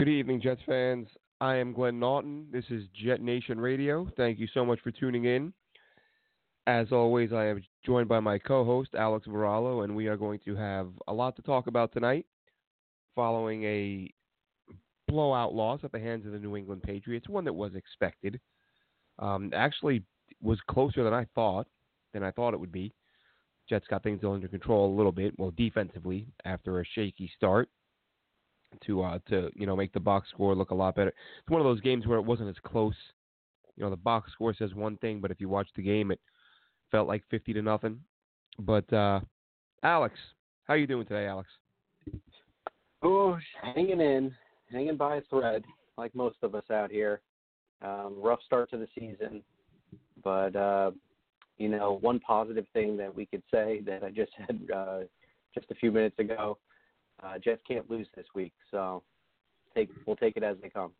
Good evening, Jets fans. I am Glenn Naughton. This is Jet Nation Radio. Thank you so much for tuning in. As always, I am joined by my co host, Alex Varallo, and we are going to have a lot to talk about tonight following a blowout loss at the hands of the New England Patriots, one that was expected. Um, actually, was closer than I thought, than I thought it would be. Jets got things under control a little bit, well, defensively after a shaky start to uh, to you know make the box score look a lot better. It's one of those games where it wasn't as close. You know, the box score says one thing, but if you watch the game, it felt like fifty to nothing. But uh, Alex, how you doing today, Alex? Oh, hanging in, hanging by a thread, like most of us out here. Um, rough start to the season, but uh, you know, one positive thing that we could say that I just had uh, just a few minutes ago uh, Jets can't lose this week, so take we'll take it as they come.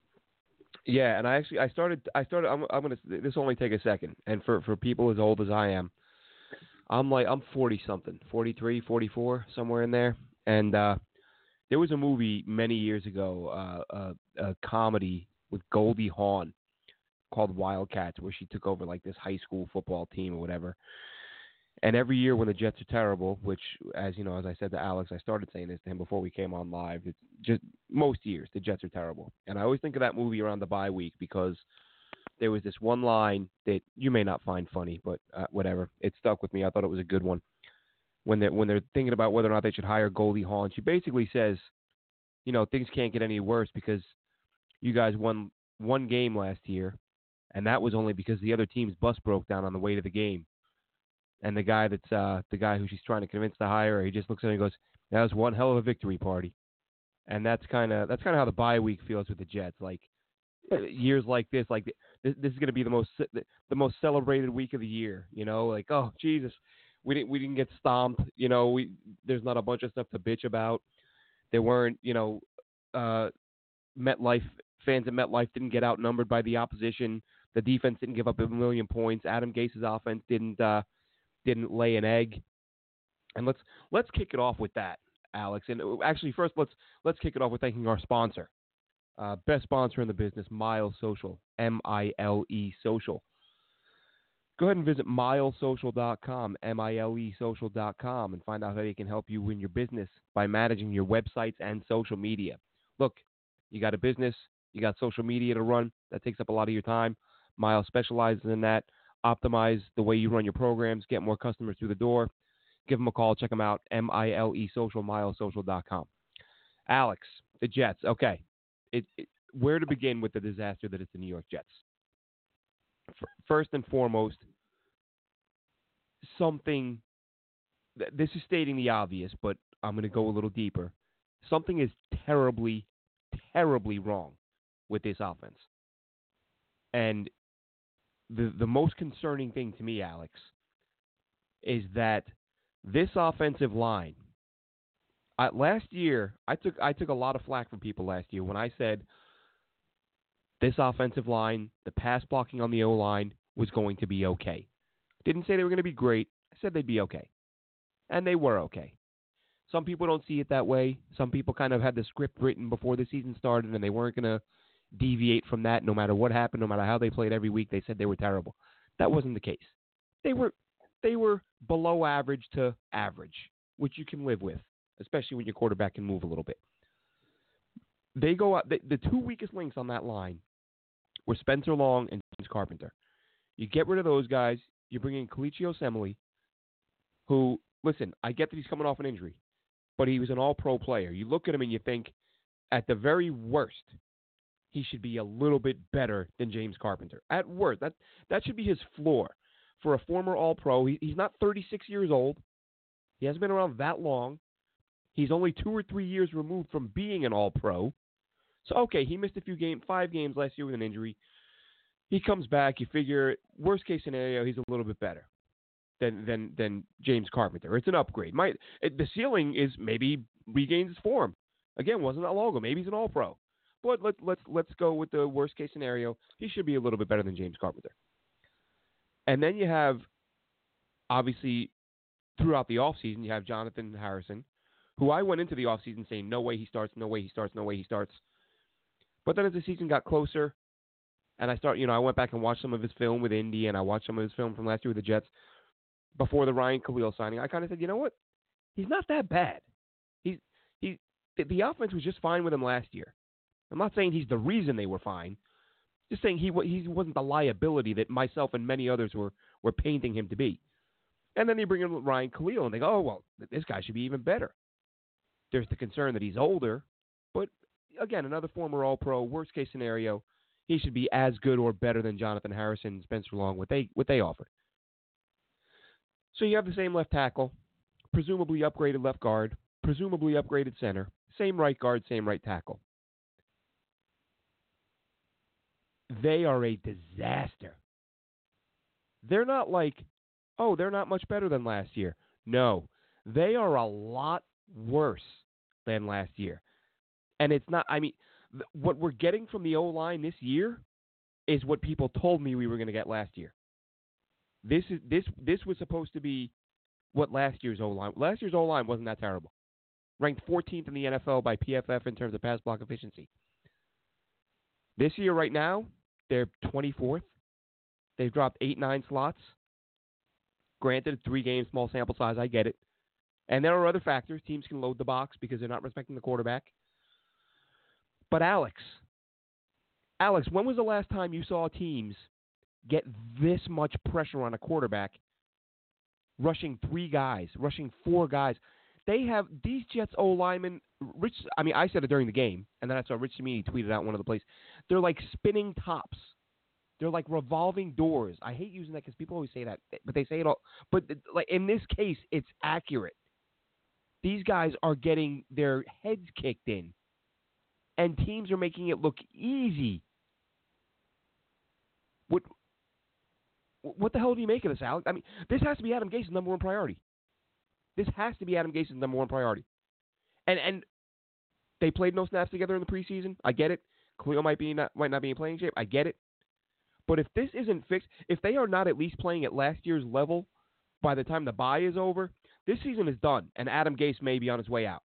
Yeah, and I actually I started I started I'm I'm gonna this will only take a second, and for for people as old as I am, I'm like I'm 40 something, 43, 44, somewhere in there, and uh, there was a movie many years ago, uh, a, a comedy with Goldie Hawn called Wildcats, where she took over like this high school football team or whatever, and every year when the Jets are terrible, which, as you know, as I said to Alex, I started saying this to him before we came on live. It's just most years the Jets are terrible, and I always think of that movie around the bye week because there was this one line that you may not find funny, but uh, whatever, it stuck with me. I thought it was a good one. When they when they're thinking about whether or not they should hire Goldie Hawn, she basically says, you know, things can't get any worse because you guys won one game last year, and that was only because the other team's bus broke down on the way to the game and the guy that's uh, the guy who she's trying to convince to hire, he just looks at her and goes, "That was one hell of a victory party," and that's kind of that's kind of how the bye week feels with the Jets. Like years like this, like this, this is going to be the most the, the most celebrated week of the year. You know, like oh Jesus, we didn't we didn't get stomped. You know, we there's not a bunch of stuff to bitch about. There weren't you know, uh, MetLife fans at MetLife didn't get outnumbered by the opposition. The defense didn't give up a million points. Adam Gase's offense didn't. Uh, didn't lay an egg. And let's let's kick it off with that, Alex. And uh, actually, first let's let's kick it off with thanking our sponsor, uh, best sponsor in the business, Mile Social, M I L E Social. Go ahead and visit milesocial.com, M I L E social.com, and find out how they can help you win your business by managing your websites and social media. Look, you got a business, you got social media to run, that takes up a lot of your time. Mile specializes in that optimize the way you run your programs, get more customers through the door, give them a call. Check them out. M I L E social, milesocial.com. Alex, the Jets. Okay. It, it, where to begin with the disaster that is the New York Jets? First and foremost, something. This is stating the obvious, but I'm going to go a little deeper. Something is terribly, terribly wrong with this offense. And the the most concerning thing to me, Alex, is that this offensive line. Uh, last year, I took I took a lot of flack from people last year when I said this offensive line, the pass blocking on the O line was going to be okay. Didn't say they were going to be great. I said they'd be okay, and they were okay. Some people don't see it that way. Some people kind of had the script written before the season started, and they weren't going to deviate from that no matter what happened, no matter how they played every week. They said they were terrible. That wasn't the case. They were they were below average to average, which you can live with, especially when your quarterback can move a little bit. They go out. The, the two weakest links on that line were Spencer Long and James Carpenter. You get rid of those guys. You bring in Kelechi Osemele, who listen. I get that he's coming off an injury, but he was an All-Pro player. You look at him and you think, at the very worst, he should be a little bit better than James Carpenter. At worst, that that should be his floor. For a former All Pro, he, he's not 36 years old. He hasn't been around that long. He's only two or three years removed from being an All Pro. So okay, he missed a few games, five games last year with an injury. He comes back. You figure worst case scenario, he's a little bit better than than than James Carpenter. It's an upgrade. Might the ceiling is maybe regains his form. Again, wasn't that long ago. Maybe he's an All Pro. But let, let's let's go with the worst case scenario. He should be a little bit better than James Carpenter. And then you have, obviously, throughout the offseason, you have Jonathan Harrison, who I went into the offseason saying, no way he starts, no way he starts, no way he starts. But then as the season got closer, and I start, you know, I went back and watched some of his film with Indy, and I watched some of his film from last year with the Jets before the Ryan Kalil signing. I kind of said, you know what, he's not that bad. He's he the offense was just fine with him last year. I'm not saying he's the reason they were fine. Just saying he he wasn't the liability that myself and many others were were painting him to be. And then they bring in Ryan Kalil and they go, oh well, this guy should be even better. There's the concern that he's older, but again, another former All Pro. Worst case scenario, he should be as good or better than Jonathan Harrison and Spencer Long. What they what they offered. So you have the same left tackle, presumably upgraded left guard, presumably upgraded center, same right guard, same right tackle. They are a disaster. They're not like, oh, they're not much better than last year. No, they are a lot worse than last year. And it's not, I mean, th- what we're getting from the O line this year is what people told me we were going to get last year. This is this this was supposed to be what last year's O line. Last year's O line wasn't that terrible. Ranked 14th in the NFL by PFF in terms of pass block efficiency. This year, right now, they're 24th. They've dropped eight, nine slots. Granted, three games, small sample size. I get it. And there are other factors. Teams can load the box because they're not respecting the quarterback. But Alex, Alex, when was the last time you saw teams get this much pressure on a quarterback, rushing three guys, rushing four guys? They have these Jets O linemen. Rich, I mean, I said it during the game, and then I saw Rich Cimini tweeted out one of the plays. They're like spinning tops. They're like revolving doors. I hate using that because people always say that, but they say it all. But like in this case, it's accurate. These guys are getting their heads kicked in, and teams are making it look easy. What what the hell do you make of this, Alex? I mean, this has to be Adam Gase's number one priority. This has to be Adam Gase's number one priority. And and they played no snaps together in the preseason. I get it. Kalil might be not might not be in playing shape. I get it. But if this isn't fixed, if they are not at least playing at last year's level by the time the bye is over, this season is done, and Adam Gase may be on his way out.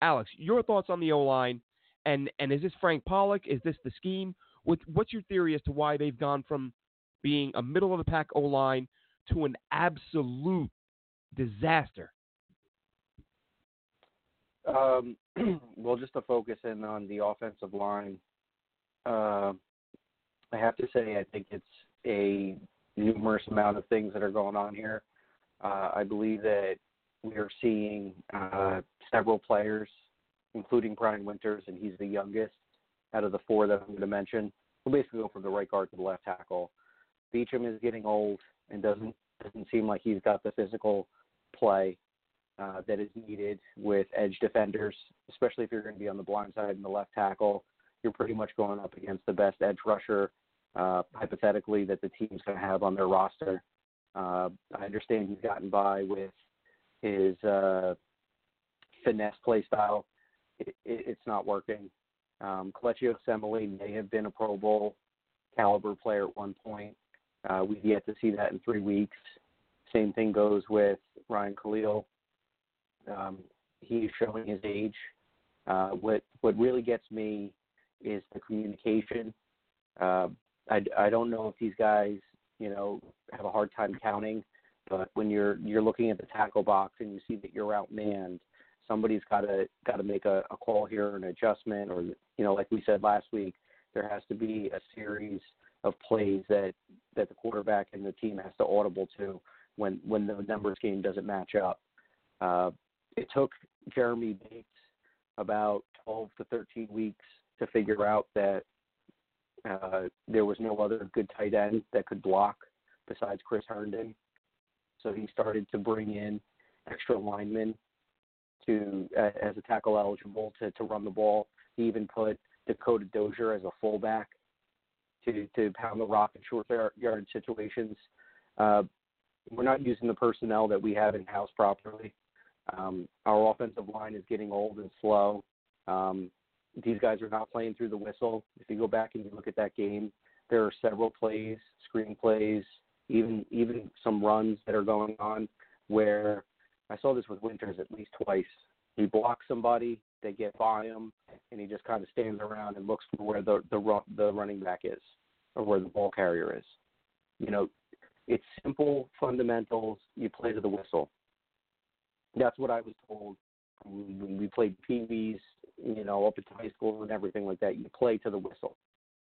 Alex, your thoughts on the O line, and and is this Frank Pollack? Is this the scheme? What, what's your theory as to why they've gone from being a middle of the pack O line to an absolute disaster? Um, well, just to focus in on the offensive line, uh, I have to say I think it's a numerous amount of things that are going on here. Uh, I believe that we are seeing uh, several players, including Brian Winters, and he's the youngest out of the four that I'm going to mention. We'll basically go from the right guard to the left tackle. Beachum is getting old and doesn't doesn't seem like he's got the physical play uh, that is needed with edge defenders, especially if you're going to be on the blind side and the left tackle. You're pretty much going up against the best edge rusher, uh, hypothetically, that the team's going to have on their roster. Uh, I understand he's gotten by with his uh, finesse play style. It, it, it's not working. Um, Kelechi Osemele may have been a Pro Bowl caliber player at one point. Uh, we've yet to see that in three weeks. Same thing goes with Ryan Kalil. Um, he's showing his age. Uh, what what really gets me is the communication. Uh, I, I don't know if these guys, you know, have a hard time counting, but when you're you're looking at the tackle box and you see that you're outmanned, somebody's got to got to make a, a call here, or an adjustment, or you know, like we said last week, there has to be a series of plays that that the quarterback and the team has to audible to when when the numbers game doesn't match up. Uh, it took Jeremy Bates about 12 to 13 weeks to figure out that uh, there was no other good tight end that could block besides Chris Herndon. So he started to bring in extra linemen to uh, as a tackle eligible to, to run the ball. He even put Dakota Dozier as a fullback to to pound the rock in short yard situations. Uh, we're not using the personnel that we have in house properly. Um, our offensive line is getting old and slow. Um, these guys are not playing through the whistle. If you go back and you look at that game, there are several plays, screen plays, even even some runs that are going on where I saw this with Winters at least twice. He blocks somebody, they get by him, and he just kind of stands around and looks for where the the the running back is or where the ball carrier is. You know, it's simple fundamentals. You play to the whistle. That's what I was told when we played Pee you know, up at high school and everything like that. You play to the whistle.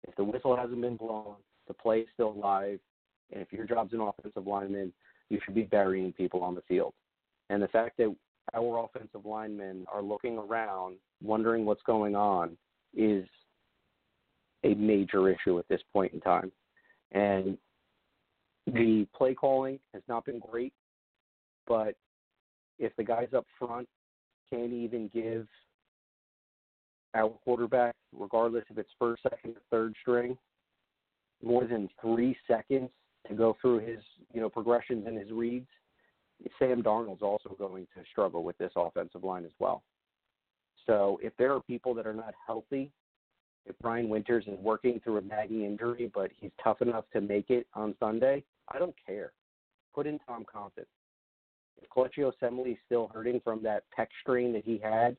If the whistle hasn't been blown, the play is still live. And if your job's an offensive lineman, you should be burying people on the field. And the fact that our offensive linemen are looking around, wondering what's going on, is a major issue at this point in time. And the play calling has not been great, but if the guys up front can't even give our quarterback, regardless if it's first, second, or third string, more than three seconds to go through his, you know, progressions and his reads, Sam Darnold's also going to struggle with this offensive line as well. So if there are people that are not healthy, if Brian Winters is working through a nagging injury, but he's tough enough to make it on Sunday, I don't care. Put in Tom Compton. If Kelechi Osemele is still hurting from that pec strain that he had,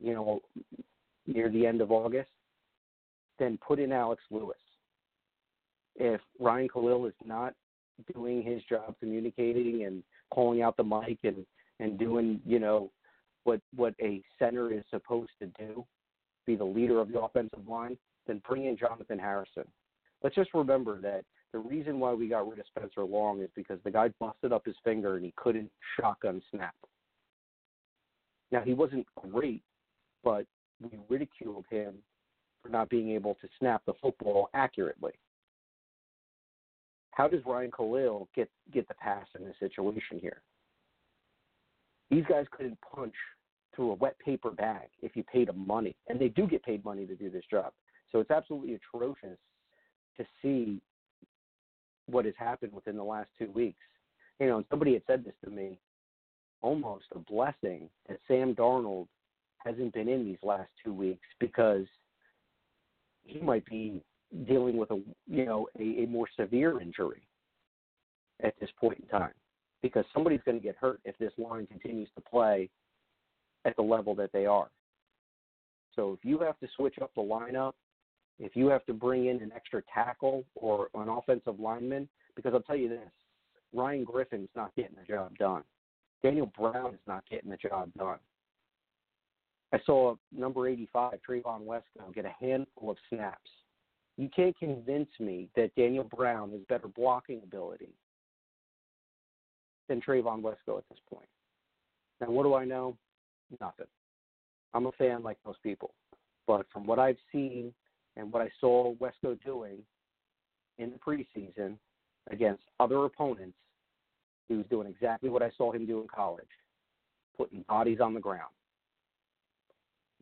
you know, near the end of August, then put in Alex Lewis. If Ryan Kalil is not doing his job communicating and calling out the mic and and doing you know what what a center is supposed to do, be the leader of the offensive line, then bring in Jonathan Harrison. Let's just remember that the reason why we got rid of Spencer Long is because the guy busted up his finger and he couldn't shotgun snap. Now he wasn't great, but we ridiculed him for not being able to snap the football accurately. How does Ryan Kalil get get the pass in this situation here? These guys couldn't punch through a wet paper bag if you paid them money, and they do get paid money to do this job. So it's absolutely atrocious to see what has happened within the last two weeks. You know, and somebody had said this to me, almost a blessing that Sam Darnold hasn't been in these last two weeks because he might be dealing with a you know a, a more severe injury at this point in time because somebody's going to get hurt if this line continues to play at the level that they are. So if you have to switch up the lineup, if you have to bring in an extra tackle or an offensive lineman, because I'll tell you this, Ryan Griffin's not getting the job done. Daniel Brown is not getting the job done. I saw number 85, Trevon Wesco, get a handful of snaps. You can't convince me that Daniel Brown has better blocking ability than Trevon Wesco at this point. Now, what do I know? Nothing. I'm a fan like most people. But from what I've seen and what I saw Wesco doing in the preseason against other opponents, he was doing exactly what I saw him do in college putting bodies on the ground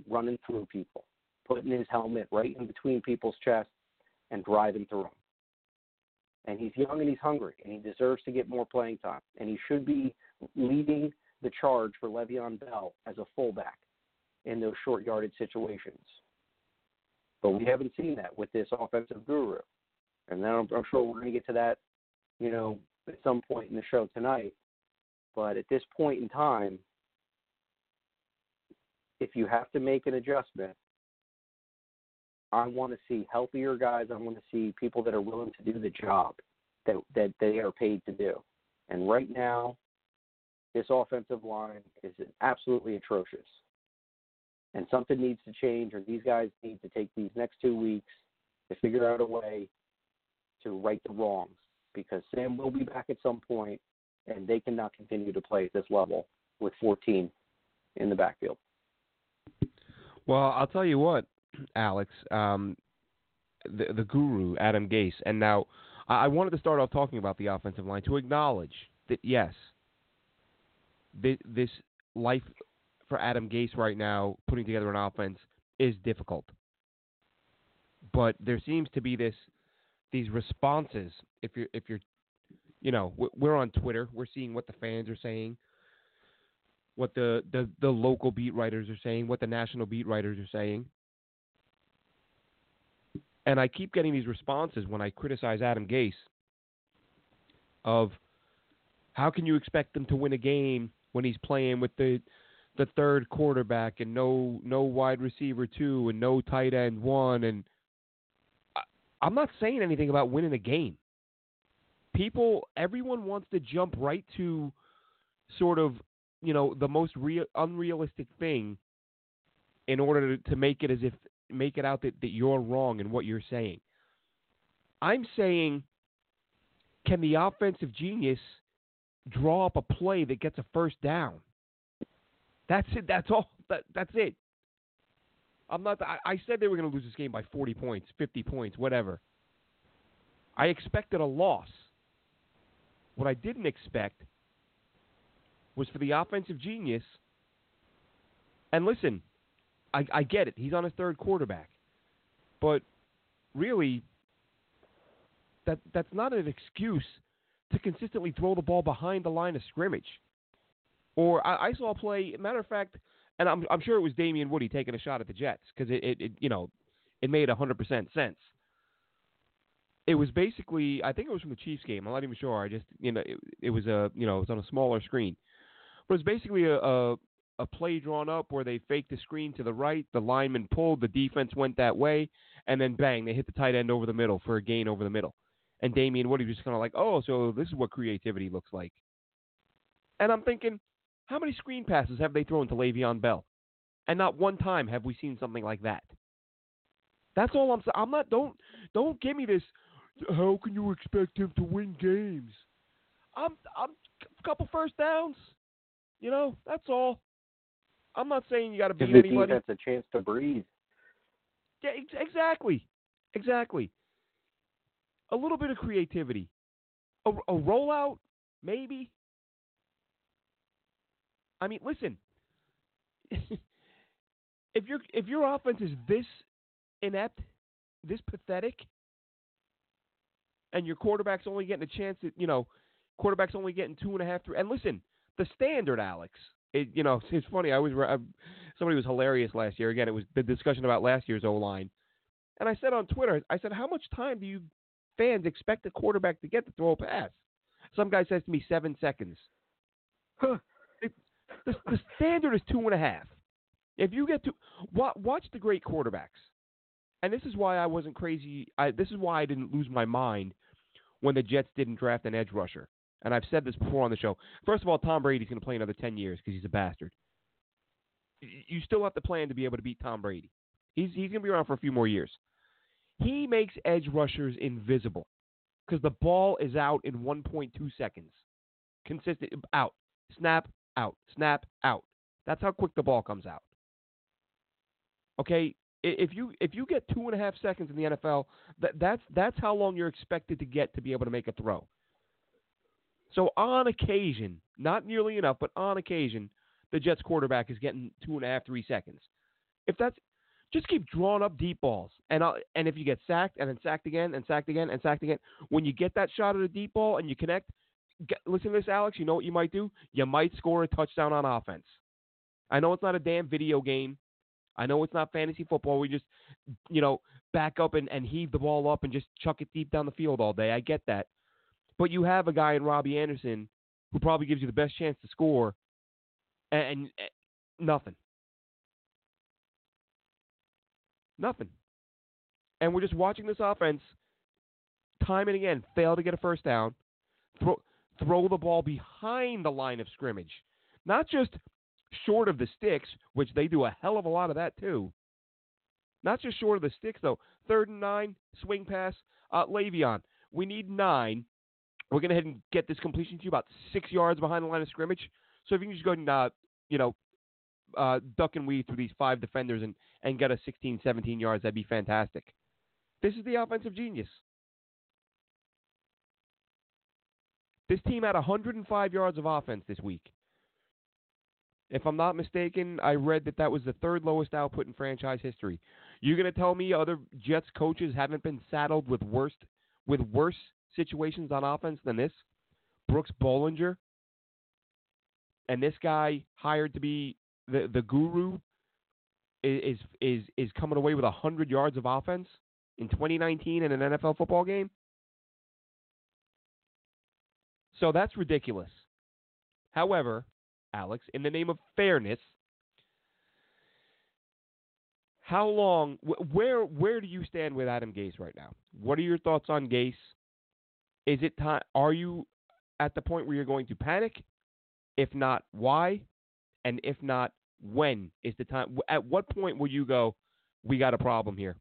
running through people, putting his helmet right in between people's chests and driving through them. And he's young and he's hungry, and he deserves to get more playing time. And he should be leading the charge for Le'Veon Bell as a fullback in those short yarded situations. But we haven't seen that with this offensive guru. And then I'm, I'm sure we're going to get to that, you know, at some point in the show tonight. But at this point in time, if you have to make an adjustment, I want to see healthier guys. I want to see people that are willing to do the job that that they are paid to do. And right now, this offensive line is absolutely atrocious. And something needs to change, or these guys need to take these next two weeks to figure out a way to right the wrongs. Because Sam will be back at some point, and they cannot continue to play at this level with 14 in the backfield. Well, I'll tell you what, Alex, um, the the guru Adam Gase, and now I wanted to start off talking about the offensive line to acknowledge that yes, this life for Adam Gase right now, putting together an offense is difficult. but there seems to be this these responses. If you're if you're, you know, we're on Twitter. We're seeing what the fans are saying, what the the the local beat writers are saying, what the national beat writers are saying. And I keep getting these responses when I criticize Adam Gase of how can you expect them to win a game when he's playing with the the third quarterback and no no wide receiver two and no tight end one and I, I'm not saying anything about winning a game. People everyone wants to jump right to sort of, you know, the most real unrealistic thing in order to, to make it as if make it out that, that you're wrong in what you're saying. I'm saying can the offensive genius draw up a play that gets a first down? That's it. That's all. That, that's it. I'm not. I, I said they were going to lose this game by 40 points, 50 points, whatever. I expected a loss. What I didn't expect was for the offensive genius. And listen, I, I get it. He's on his third quarterback, but really, that that's not an excuse to consistently throw the ball behind the line of scrimmage. Or I, I saw a play. Matter of fact, and I'm I'm sure it was Damien Woody taking a shot at the Jets because it, it, it you know it made hundred percent sense. It was basically I think it was from the Chiefs game. I'm not even sure. I just you know it, it was a you know it was on a smaller screen, but it was basically a, a a play drawn up where they faked the screen to the right, the lineman pulled, the defense went that way, and then bang, they hit the tight end over the middle for a gain over the middle. And Damien Woody was just kind of like, oh, so this is what creativity looks like. And I'm thinking, how many screen passes have they thrown to Le'Veon Bell? And not one time have we seen something like that. That's all I'm saying. I'm not. Don't don't give me this. How can you expect him to win games? I'm I'm a couple first downs. You know, that's all. I'm not saying you got to beat Give the anybody. defense a chance to breathe. Yeah, ex- exactly, exactly. A little bit of creativity, a, a rollout, maybe. I mean, listen. if your if your offense is this inept, this pathetic, and your quarterback's only getting a chance at you know, quarterback's only getting two and a half, three. And listen, the standard, Alex. It, you know, it's funny. I was I, somebody was hilarious last year. Again, it was the discussion about last year's O line, and I said on Twitter, I said, how much time do you fans expect a quarterback to get to throw a pass? Some guy says to me, seven seconds. It, the, the standard is two and a half. If you get to watch, the great quarterbacks, and this is why I wasn't crazy. I, this is why I didn't lose my mind when the Jets didn't draft an edge rusher. And I've said this before on the show. First of all, Tom Brady's going to play another 10 years because he's a bastard. You still have to plan to be able to beat Tom Brady. He's, he's going to be around for a few more years. He makes edge rushers invisible because the ball is out in 1.2 seconds. Consistent, out. Snap, out. Snap, out. That's how quick the ball comes out. Okay, if you if you get two and a half seconds in the NFL, that, that's that's how long you're expected to get to be able to make a throw. So on occasion, not nearly enough, but on occasion, the Jets quarterback is getting two and a half, three seconds. If that's just keep drawing up deep balls, and I'll, and if you get sacked and then sacked again and sacked again and sacked again, when you get that shot at a deep ball and you connect, get, listen to this, Alex. You know what you might do? You might score a touchdown on offense. I know it's not a damn video game. I know it's not fantasy football. We just, you know, back up and, and heave the ball up and just chuck it deep down the field all day. I get that. But you have a guy in Robbie Anderson who probably gives you the best chance to score, and, and, and nothing. Nothing. And we're just watching this offense time and again fail to get a first down, throw, throw the ball behind the line of scrimmage. Not just short of the sticks, which they do a hell of a lot of that too. Not just short of the sticks, though. Third and nine, swing pass. Uh, Le'Veon, we need nine. We're going to head and get this completion to you about six yards behind the line of scrimmage. So if you can just go and, uh, you know, uh, duck and weave through these five defenders and, and get a 16, 17 yards, that'd be fantastic. This is the offensive genius. This team had 105 yards of offense this week. If I'm not mistaken, I read that that was the third lowest output in franchise history. You're going to tell me other Jets coaches haven't been saddled with worst with worse situations on offense than this? Brooks Bollinger and this guy hired to be the the guru is is is coming away with 100 yards of offense in 2019 in an NFL football game. So that's ridiculous. However, Alex, in the name of fairness, how long where where do you stand with Adam Gase right now? What are your thoughts on Gase? Is it time are you at the point where you're going to panic? If not, why? And if not, when is the time? At what point will you go, we got a problem here?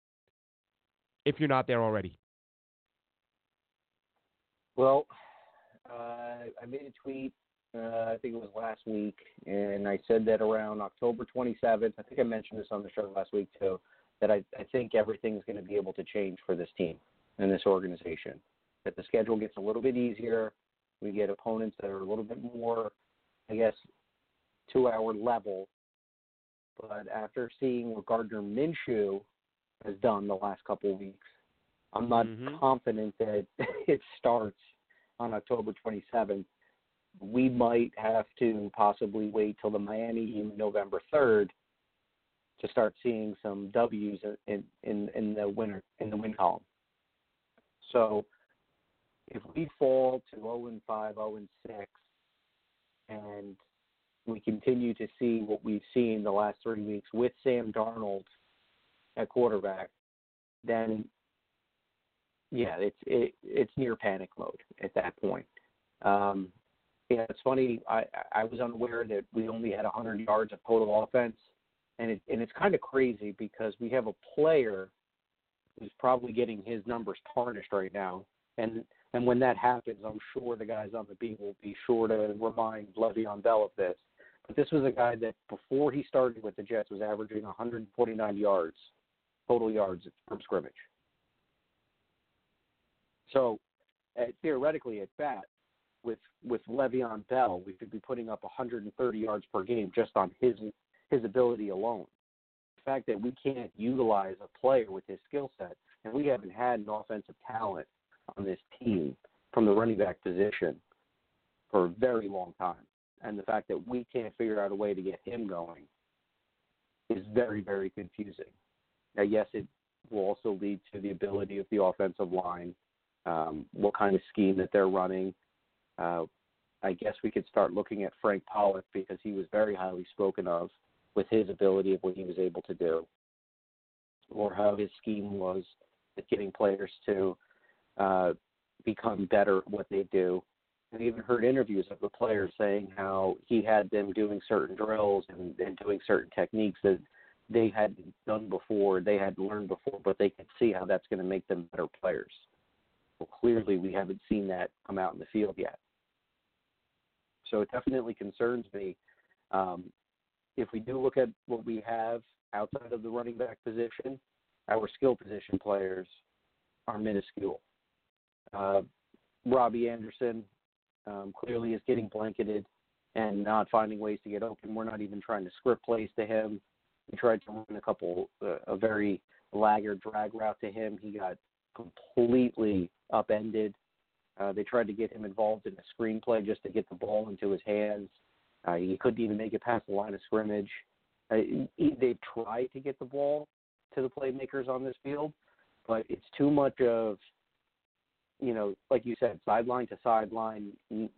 If you're not there already. Well, I made a tweet. Uh, I think it was last week, and I said that around October 27th. I think I mentioned this on the show last week too. That I, I think everything's going to be able to change for this team and this organization. That the schedule gets a little bit easier. We get opponents that are a little bit more, I guess, to our level but after seeing what Gardner Minshew has done the last couple of weeks, I'm not mm-hmm. confident that it starts on October 27th. We might have to possibly wait till the Miami game November 3rd to start seeing some W's in in in the winner in the win column. So if we fall to 0 and 5, 0 and 6, and we continue to see what we've seen the last three weeks with Sam Darnold at quarterback, then yeah, it's it, it's near panic mode at that point. Um, yeah, it's funny. I I was unaware that we only had 100 yards of total offense, and it and it's kind of crazy because we have a player who's probably getting his numbers tarnished right now, and and when that happens, I'm sure the guys on the beat will be sure to remind Le'Veon Bell of this. But this was a guy that before he started with the Jets was averaging 149 yards, total yards from scrimmage. So uh, theoretically, at bat, with with Le'Veon Bell, we could be putting up 130 yards per game just on his his ability alone. The fact that we can't utilize a player with his skill set, and we haven't had an offensive talent on this team from the running back position for a very long time and the fact that we can't figure out a way to get him going is very, very confusing. Now, yes, it will also lead to the ability of the offensive line, um, what kind of scheme that they're running. Uh, I guess we could start looking at Frank Pollack because he was very highly spoken of with his ability of what he was able to do, or how his scheme was at getting players to uh, become better at what they do I even heard interviews of the players saying how he had them doing certain drills and, and doing certain techniques that they had done before, they had learned before, but they could see how that's going to make them better players. Well, clearly, we haven't seen that come out in the field yet. So it definitely concerns me. Um, if we do look at what we have outside of the running back position, our skill position players are minuscule. Uh, Robbie Anderson, um, clearly is getting blanketed and not finding ways to get open. We're not even trying to script plays to him. We tried to run a couple, uh, a very laggard drag route to him. He got completely upended. Uh, they tried to get him involved in a screenplay just to get the ball into his hands. Uh, he couldn't even make it past the line of scrimmage. Uh, he, they tried to get the ball to the playmakers on this field, but it's too much of you know, like you said, sideline to sideline,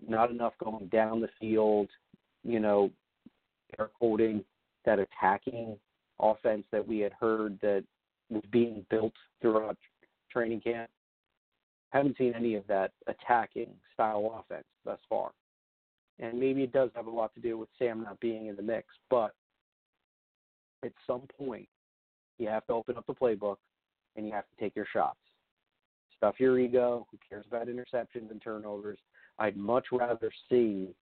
not enough going down the field, you know, air quoting that attacking offense that we had heard that was being built throughout training camp. Haven't seen any of that attacking style offense thus far. And maybe it does have a lot to do with Sam not being in the mix, but at some point, you have to open up the playbook and you have to take your shots stuff your ego. Who cares about interceptions and turnovers? I'd much rather see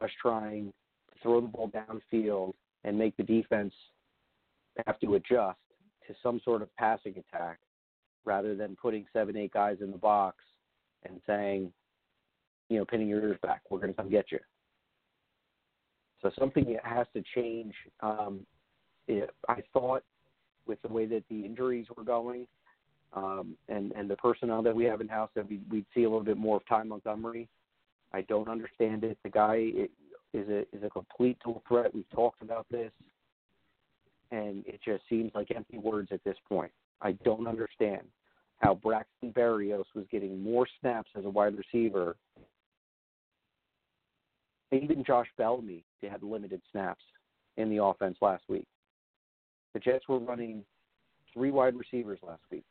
us trying to throw the ball downfield and make the defense have to adjust to some sort of passing attack rather than putting seven, eight guys in the box and saying, you know, pinning your ears back, we're going to come get you. So something has to change. Um, it, I thought with the way that the injuries were going um, and and the personnel that we have in house that we, we'd see a little bit more of Ty Montgomery. I don't understand it. The guy is a is a complete dual threat. We've talked about this, and it just seems like empty words at this point. I don't understand how Braxton Berrios was getting more snaps as a wide receiver. Even Josh Bellamy had limited snaps in the offense last week. The Jets were running three wide receivers last week,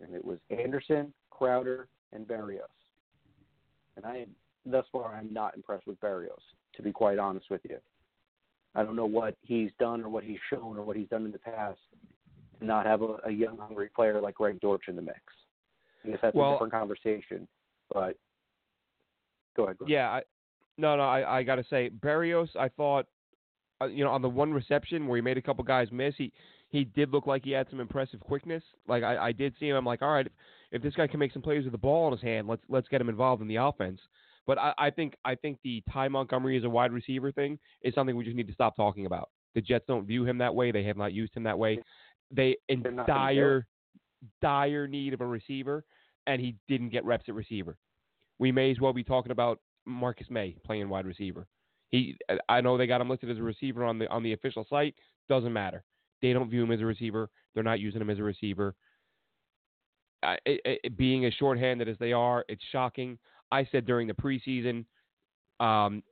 and it was Anderson, Crowder, and Berrios. And I, thus far, I'm not impressed with Berrios, to be quite honest with you. I don't know what he's done or what he's shown or what he's done in the past not have a, a young, hungry player like Greg Dortch in the mix. I guess that's well, a different conversation. But go ahead. Go yeah, I, no, no, I, I got to say, Berrios, I thought, uh, you know, on the one reception where he made a couple guys miss, he he did look like he had some impressive quickness. Like I, I did see him. I'm like, all right, if, if this guy can make some plays with the ball in his hand, let's let's get him involved in the offense. But I, I think I think the Ty Montgomery as a wide receiver thing is something we just need to stop talking about. The Jets don't view him that way. They have not used him that way. They in dire dire need of a receiver, and he didn't get reps at receiver. We may as well be talking about Marcus Maye playing wide receiver. He, I know they got him listed as a receiver on the on the official site. Doesn't matter. They don't view him as a receiver. They're not using him as a receiver. Uh, it, it, being as shorthanded as they are, it's shocking. I said during the preseason, um,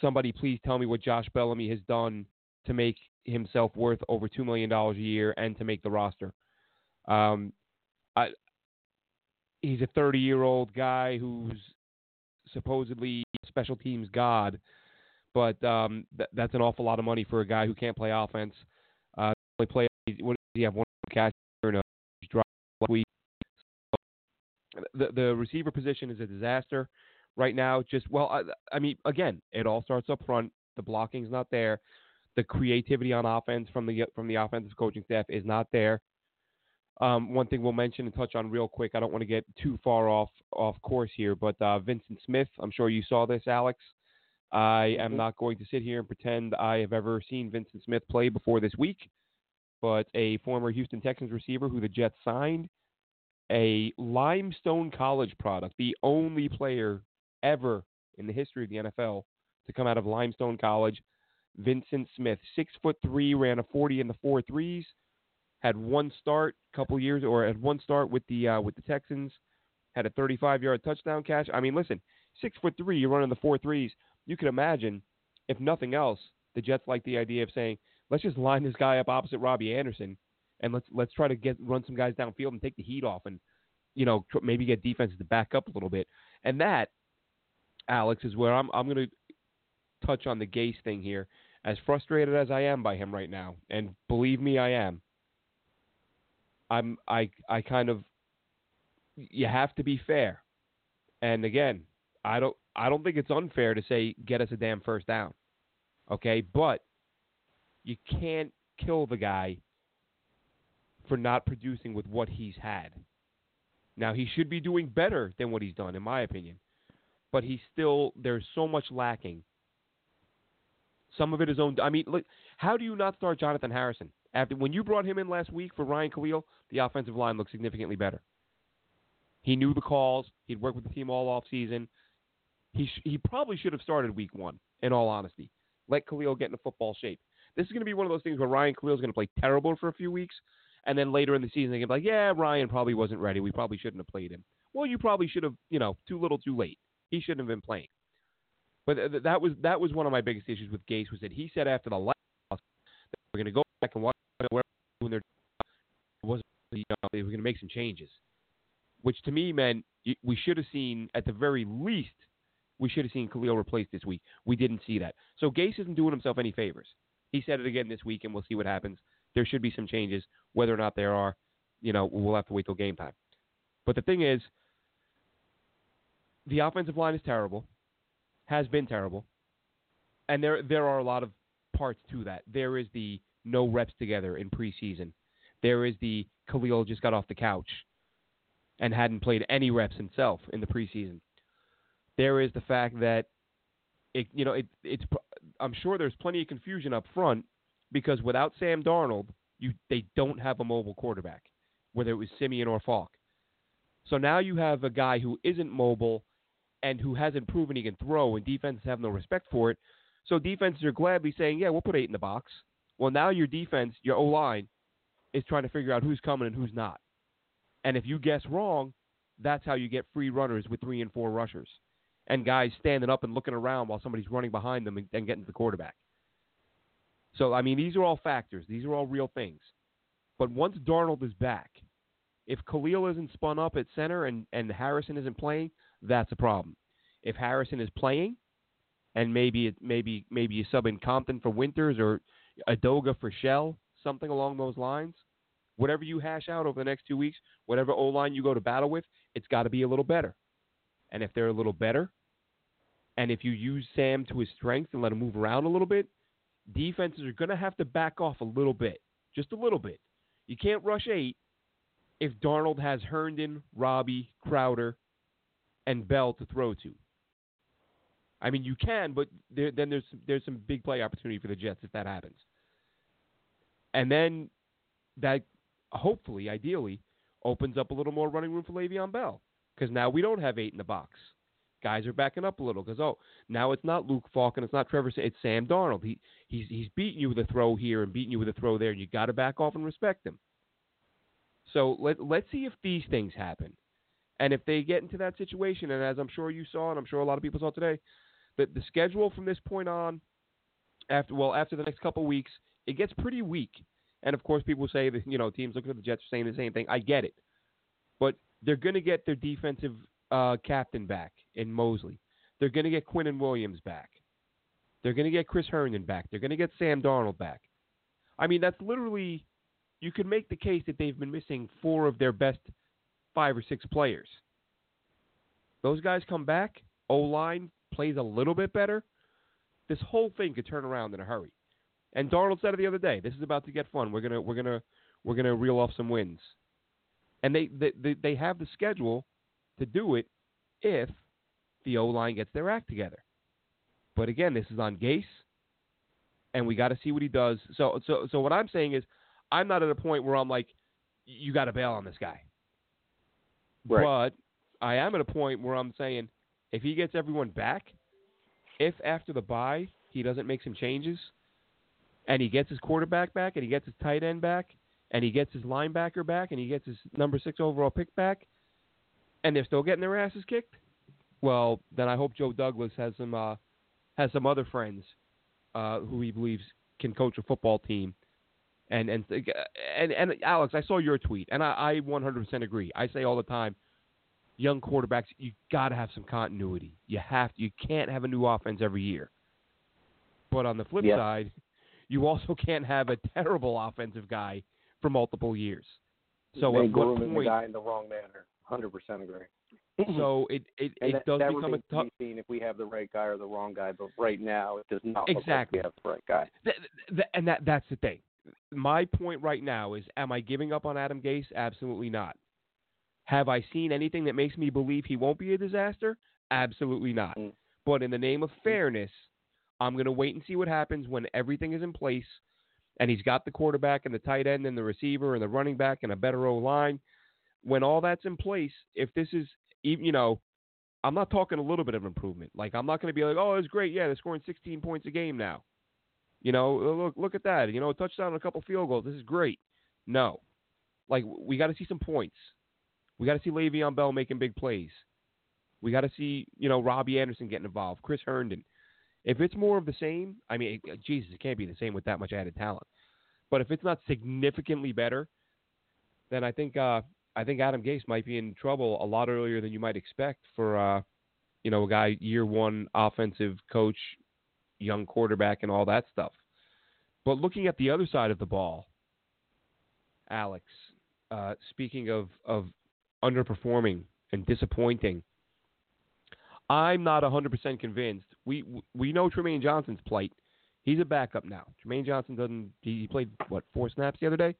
somebody please tell me what Josh Bellamy has done to make himself worth over two million dollars a year and to make the roster. Um, I, he's a 30 year old guy who's supposedly special teams god, but um, th- that's an awful lot of money for a guy who can't play offense only play. What does he have? One catch and a drop week. The the receiver position is a disaster right now. Just well, I, I mean, again, it all starts up front. The blocking's not there. The creativity on offense from the from the offensive coaching staff is not there. Um, one thing we'll mention and touch on real quick. I don't want to get too far off off course here, but uh, Vyncint Smith. I'm sure you saw this, Alex. I am mm-hmm. not going to sit here and pretend I have ever seen Vyncint Smith play before this week but a former Houston Texans receiver who the Jets signed, a Limestone College product, the only player ever in the history of the NFL to come out of Limestone College. Vyncint Smith, six foot three, ran a 40 in the four threes, had one start, a couple years, or had one start with the uh, with the Texans, had a 35 yard touchdown catch. I mean, listen, six foot three, you're running the four threes. You can imagine, if nothing else, the Jets like the idea of saying, let's just line this guy up opposite Robbie Anderson, and let's let's try to get run some guys downfield and take the heat off, and you know maybe get defenses to back up a little bit. And that, Alex, is where I'm I'm going to touch on the Gase thing here. As frustrated as I am by him right now, and believe me, I am. I'm I I kind of you have to be fair. And again, I don't I don't think it's unfair to say get us a damn first down. Okay, but you can't kill the guy for not producing with what he's had. Now he should be doing better than what he's done, in my opinion. But he's still there's so much lacking. Some of it is own. I mean, look, how do you not start Jonathan Harrison after when you brought him in last week for Ryan Kalil? The offensive line looked significantly better. He knew the calls. He'd worked with the team all off season. He sh- he probably should have started week one. In all honesty, let Kalil get into football shape. This is going to be one of those things where Ryan Kalil is going to play terrible for a few weeks, and then later in the season they can be like, yeah, Ryan probably wasn't ready. We probably shouldn't have played him. Well, you probably should have, you know, too little, too late. He shouldn't have been playing. But uh, th- that was that was one of my biggest issues with Gase was that he said after the last that we're going to go back and watch where their was you know, they were going to make some changes, which to me meant we should have seen at the very least we should have seen Kalil replaced this week. We didn't see that. So Gase isn't doing himself any favors. He said it again this week, and we'll see what happens. There should be some changes. Whether or not there are, you know, we'll have to wait till game time. But the thing is, the offensive line is terrible, has been terrible, and there there are a lot of parts to that. There is the no reps together in preseason. There is the Kalil just got off the couch and hadn't played any reps himself in the preseason. There is the fact that it you know it it's I'm sure there's plenty of confusion up front because without Sam Darnold, you they don't have a mobile quarterback, whether it was Siemian or Falk. So now you have a guy who isn't mobile and who hasn't proven he can throw, and defenses have no respect for it. So defenses are gladly saying, "Yeah, we'll put eight in the box." Well, now your defense, your O line, is trying to figure out who's coming and who's not. And if you guess wrong, that's how you get free runners with three and four rushers, and guys standing up and looking around while somebody's running behind them and, and getting to the quarterback. So I mean, these are all factors. These are all real things. But once Darnold is back, if Kalil isn't spun up at center and, and Harrison isn't playing, that's a problem. If Harrison is playing, and maybe maybe maybe you sub in Compton for Winters or Edoga for Shell, something along those lines. Whatever you hash out over the next two weeks, whatever O line you go to battle with, it's got to be a little better. And if they're a little better, and if you use Sam to his strength and let him move around a little bit, defenses are going to have to back off a little bit, just a little bit. You can't rush eight if Darnold has Herndon, Robbie, Crowder, and Bell to throw to. I mean, you can, but there, then there's there's some big play opportunity for the Jets if that happens. And then that hopefully, ideally, opens up a little more running room for Le'Veon Bell because now we don't have eight in the box. Guys are backing up a little because oh, now it's not Luke Falk and it's not Trevor. It's Sam Darnold. He he's he's beating you with a throw here and beating you with a throw there. and You got to back off and respect him. So let let's see if these things happen, and if they get into that situation, and as I'm sure you saw, and I'm sure a lot of people saw today, that the schedule from this point on, after well after the next couple of weeks, it gets pretty weak. And of course, people say that you know teams looking at the Jets are saying the same thing. I get it, but they're going to get their defensive uh, captain back in Mosley. They're going to get Quinnen Williams back. They're going to get Chris Herndon back. They're going to get Sam Darnold back. I mean, that's literally you could make the case that they've been missing four of their best five or six players. Those guys come back. O line plays a little bit better. This whole thing could turn around in a hurry. And Darnold said it the other day. This is about to get fun. We're gonna we're gonna we're gonna reel off some wins. And they they they have the schedule to do it if the O line gets their act together. But again, this is on Gase, and we got to see what he does. So so so what I'm saying is I'm not at a point where I'm like, you got to bail on this guy. Right. But I am at a point where I'm saying, if he gets everyone back, if after the bye he doesn't make some changes, and he gets his quarterback back, and he gets his tight end back, and he gets his linebacker back, and he gets his number six overall pick back, and they're still getting their asses kicked, well, then I hope Joe Douglas has some uh, has some other friends uh, who he believes can coach a football team and and and and Alex, I saw your tweet, and I, I 100% agree. I say all the time, young quarterbacks, you got to have some continuity. You have to. You can't have a new offense every year. But on the flip Yep. side, you also can't have a terrible offensive guy for multiple years. So they at what grooming the guy in the wrong manner. Hundred percent agree. So it it, it that, does that become a tough. seen if we have the right guy or the wrong guy. But right now, it does not look Exactly. like we have the right guy. Th- th- and that that's the thing. My point right now is am I giving up on Adam Gase? Absolutely not. Have I seen anything that makes me believe he won't be a disaster? Absolutely not. Mm. But in the name of fairness, I'm going to wait and see what happens when everything is in place and he's got the quarterback and the tight end and the receiver and the running back and a better O line. When all that's in place, if this is even, you know, I'm not talking a little bit of improvement. Like I'm not going to be like, oh, it's great. Yeah, they're scoring 16 points a game now. You know, uh, look look at that. You know, a touchdown and a couple field goals. This is great. No, like we got to see some points. We got to see Le'Veon Bell making big plays. We got to see you know Robbie Anderson getting involved, Chris Herndon. If it's more of the same, I mean, Jesus, it can't be the same with that much added talent. But if it's not significantly better, then I think uh, I think Adam Gase might be in trouble a lot earlier than you might expect for uh, you know a guy year one offensive coach, young quarterback, and all that stuff. But looking at the other side of the ball, Alex, uh, speaking of of underperforming and disappointing, I'm not 100% convinced. We we know Trumaine Johnson's plight. He's a backup now. Trumaine Johnson doesn't. He played what four snaps the other day.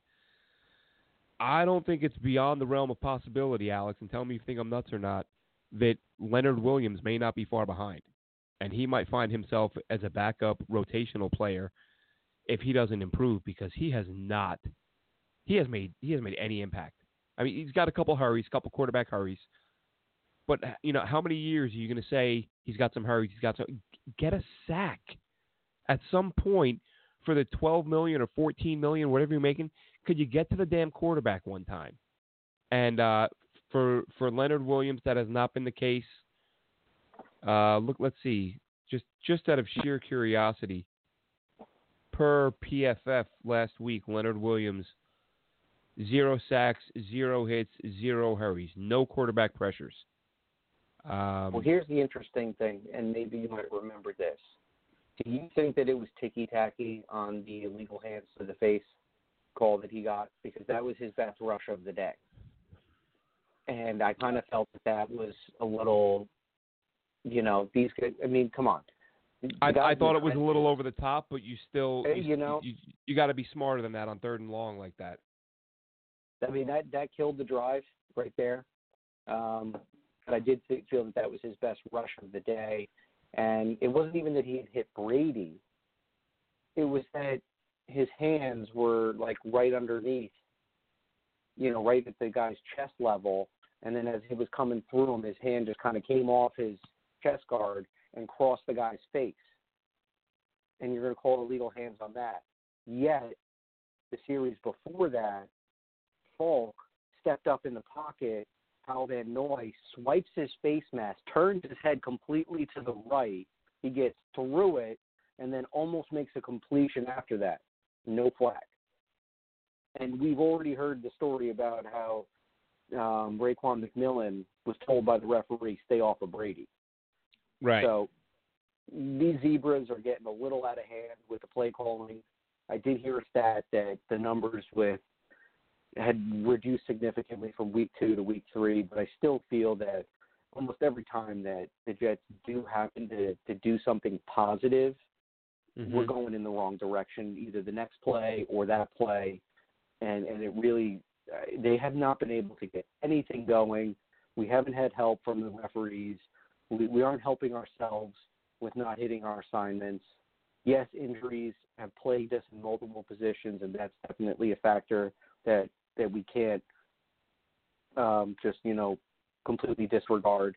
I don't think it's beyond the realm of possibility, Alex, and tell me if you think I'm nuts or not, that Leonard Williams may not be far behind. And he might find himself as a backup rotational player if he doesn't improve because he has not he has made he has made any impact. I mean, he's got a couple hurries, a couple quarterback hurries. But you know, how many years are you going to say he's got some hurries? He's got some. Get a sack at some point for the 12 million or 14 million, whatever you're making. Could you get to the damn quarterback one time? And uh, for for Leonard Williams, that has not been the case. Uh, look, let's see. Just just out of sheer curiosity, per PFF last week, Leonard Williams zero sacks, zero hits, zero hurries, no quarterback pressures. Um, well, here's the interesting thing, and maybe you might remember this. Do you think that it was ticky tacky on the illegal hands to the face call that he got because that was his best rush of the day? And I kind of felt that that was a little, you know, these guys. I mean, come on. I, I thought it was a little over the top, but you still, you, you know, you, you got to be smarter than that on third and long like that. I mean, that that killed the drive right there. Um, but I did feel that that was his best rush of the day. And it wasn't even that he had hit Brady. It was that his hands were like right underneath, you know, right at the guy's chest level. And then as he was coming through him, his hand just kind of came off his chest guard and cross the guy's face. And you're going to call illegal hands on that. Yet, the series before that, Falk stepped up in the pocket Kyle Van Noy swipes his face mask, turns his head completely to the right. He gets through it and then almost makes a completion after that. No flag. And we've already heard the story about how um, Raekwon McMillan was told by the referee, stay off of Brady. Right. So these zebras are getting a little out of hand with the play calling. I did hear a stat that the numbers with had reduced significantly from week two to week three, but I still feel that almost every time that the Jets do happen to, to do something positive, mm-hmm. we're going in the wrong direction, either the next play or that play. And, and it really, uh, they have not been able to get anything going. We haven't had help from the referees. We, aren't helping ourselves with not hitting our assignments. Yes, injuries have plagued us in multiple positions, and that's definitely a factor that that we can't um, just you know completely disregard.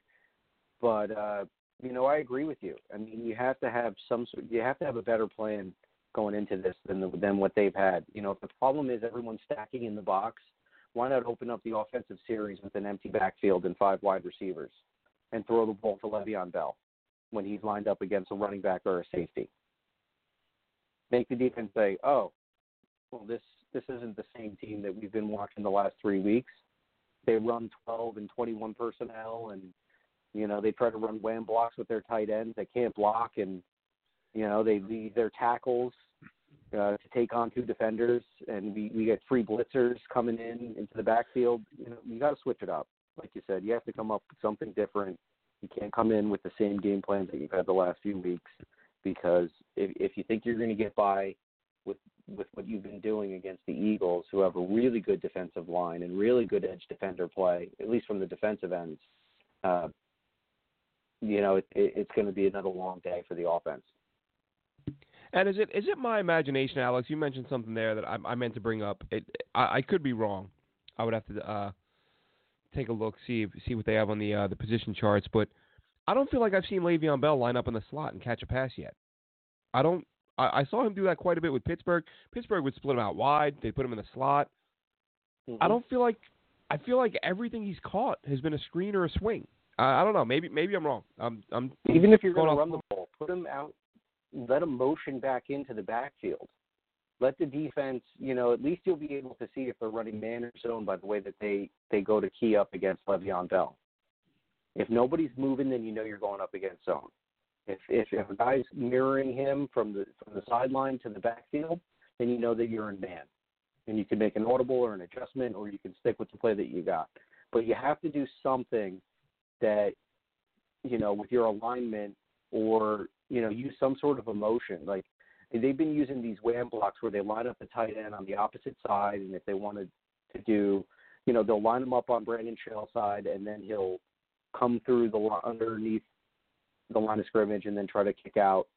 But uh, you know, I agree with you. I mean, you have to have some. sort. You have to have a better plan going into this than the, than what they've had. You know, if the problem is everyone's stacking in the box, why not open up the offensive series with an empty backfield and five wide receivers, and throw the ball to Le'Veon Bell when he's lined up against a running back or a safety? Make the defense say, "Oh, well, this this isn't the same team that we've been watching the last three weeks. They run 12 and 21 personnel, and you know they try to run wham blocks with their tight ends. They can't block, and you know they leave their tackles uh, to take on two defenders, and we we get free blitzers coming in into the backfield. You know you got to switch it up, like you said. You have to come up with something different. You can't come in with the same game plans that you've had the last few weeks, because if if you think you're going to get by with with what you've been doing against the Eagles, who have a really good defensive line and really good edge defender play, at least from the defensive ends, uh, you know, it, it, it's going to be another long day for the offense. And is it is it my imagination, Alex? You mentioned something there that I, I meant to bring up. It, I, I could be wrong. I would have to uh, take a look, see see what they have on the uh, the position charts. But I don't feel like I've seen Le'Veon Bell line up in the slot and catch a pass yet. I don't I, I saw him do that quite a bit with Pittsburgh. Pittsburgh would split him out wide. They put him in the slot. Mm-hmm. I don't feel like I feel like everything he's caught has been a screen or a swing. I, I don't know. Maybe maybe I'm wrong. I'm, I'm even if you're going to run the ball, put him out. Let him motion back into the backfield. Let the defense, you know, at least you'll be able to see if they're running man or zone by the way that they they go to key up against Le'Veon Bell. If nobody's moving, then you know you're going up against zone. If, if if a guy's mirroring him from the from the sideline to the backfield, then you know that you're in man, and you can make an audible or an adjustment, or you can stick with the play that you got. But you have to do something that you know with your alignment, or you know use some sort of emotion. Like they've been using these wham blocks where they line up the tight end on the opposite side, and if they wanted to do, you know, they'll line him up on Brandon Shell's side, and then he'll come through the underneath the line of scrimmage and then try to kick out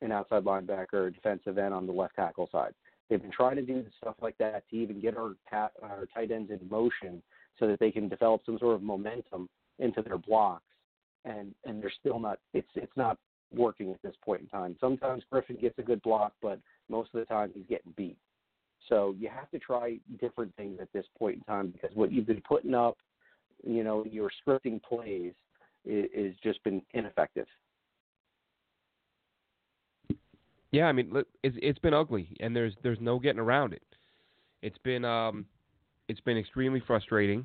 an outside linebacker or defensive end on the left tackle side. They've been trying to do stuff like that to even get our, our tight ends in motion so that they can develop some sort of momentum into their blocks. And and they're still not. It's it's not working at this point in time. Sometimes Griffin gets a good block, but most of the time he's getting beat. So you have to try different things at this point in time because what you've been putting up, you know, your scripting plays is, is just been ineffective. Yeah, I mean, it's it's been ugly, and there's there's no getting around it. It's been um, it's been extremely frustrating,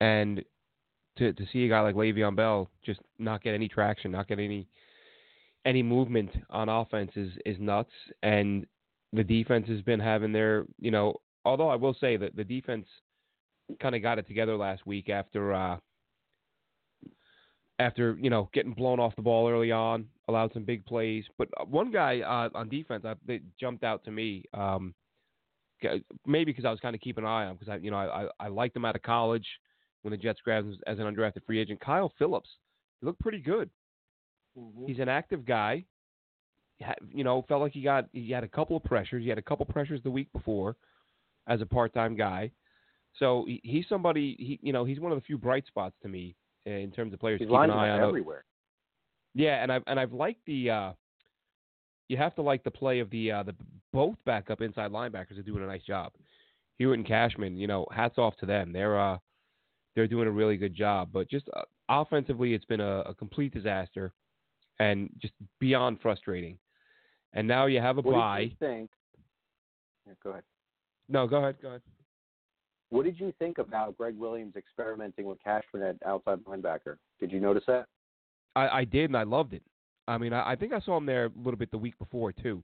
and to to see a guy like Le'Veon Bell just not get any traction, not get any any movement on offense is is nuts, and the defense has been having their you know. Although I will say that the defense kind of got it together last week after uh, after you know getting blown off the ball early on, allowed some big plays. But uh, one guy uh, on defense uh, that jumped out to me, um, maybe because I was kind of keeping an eye on because I you know I, I I liked him out of college when the Jets grabbed him as an undrafted free agent. Kyle Phillips, he looked pretty good. Mm-hmm. He's an active guy. You know, felt like he got he had a couple of pressures. He had a couple pressures the week before as a part-time guy. So he, he's somebody. He you know he's one of the few bright spots to me in terms of players. He's keep an eye on everywhere. Yeah, and I've and I've liked the. Uh, you have to like the play of the uh, the both backup inside linebackers are doing a nice job. Hewitt and Cashman, you know, hats off to them. They're uh, they're doing a really good job. But just uh, offensively, it's been a, a, complete disaster, and just beyond frustrating. And now you have a what bye. Did you think? Yeah, go ahead. No, go ahead. Go ahead. What did you think about Gregg Williams experimenting with Cashman at outside linebacker? Did you notice that? I, I did, and I loved it. I mean, I, I think I saw him there a little bit the week before too.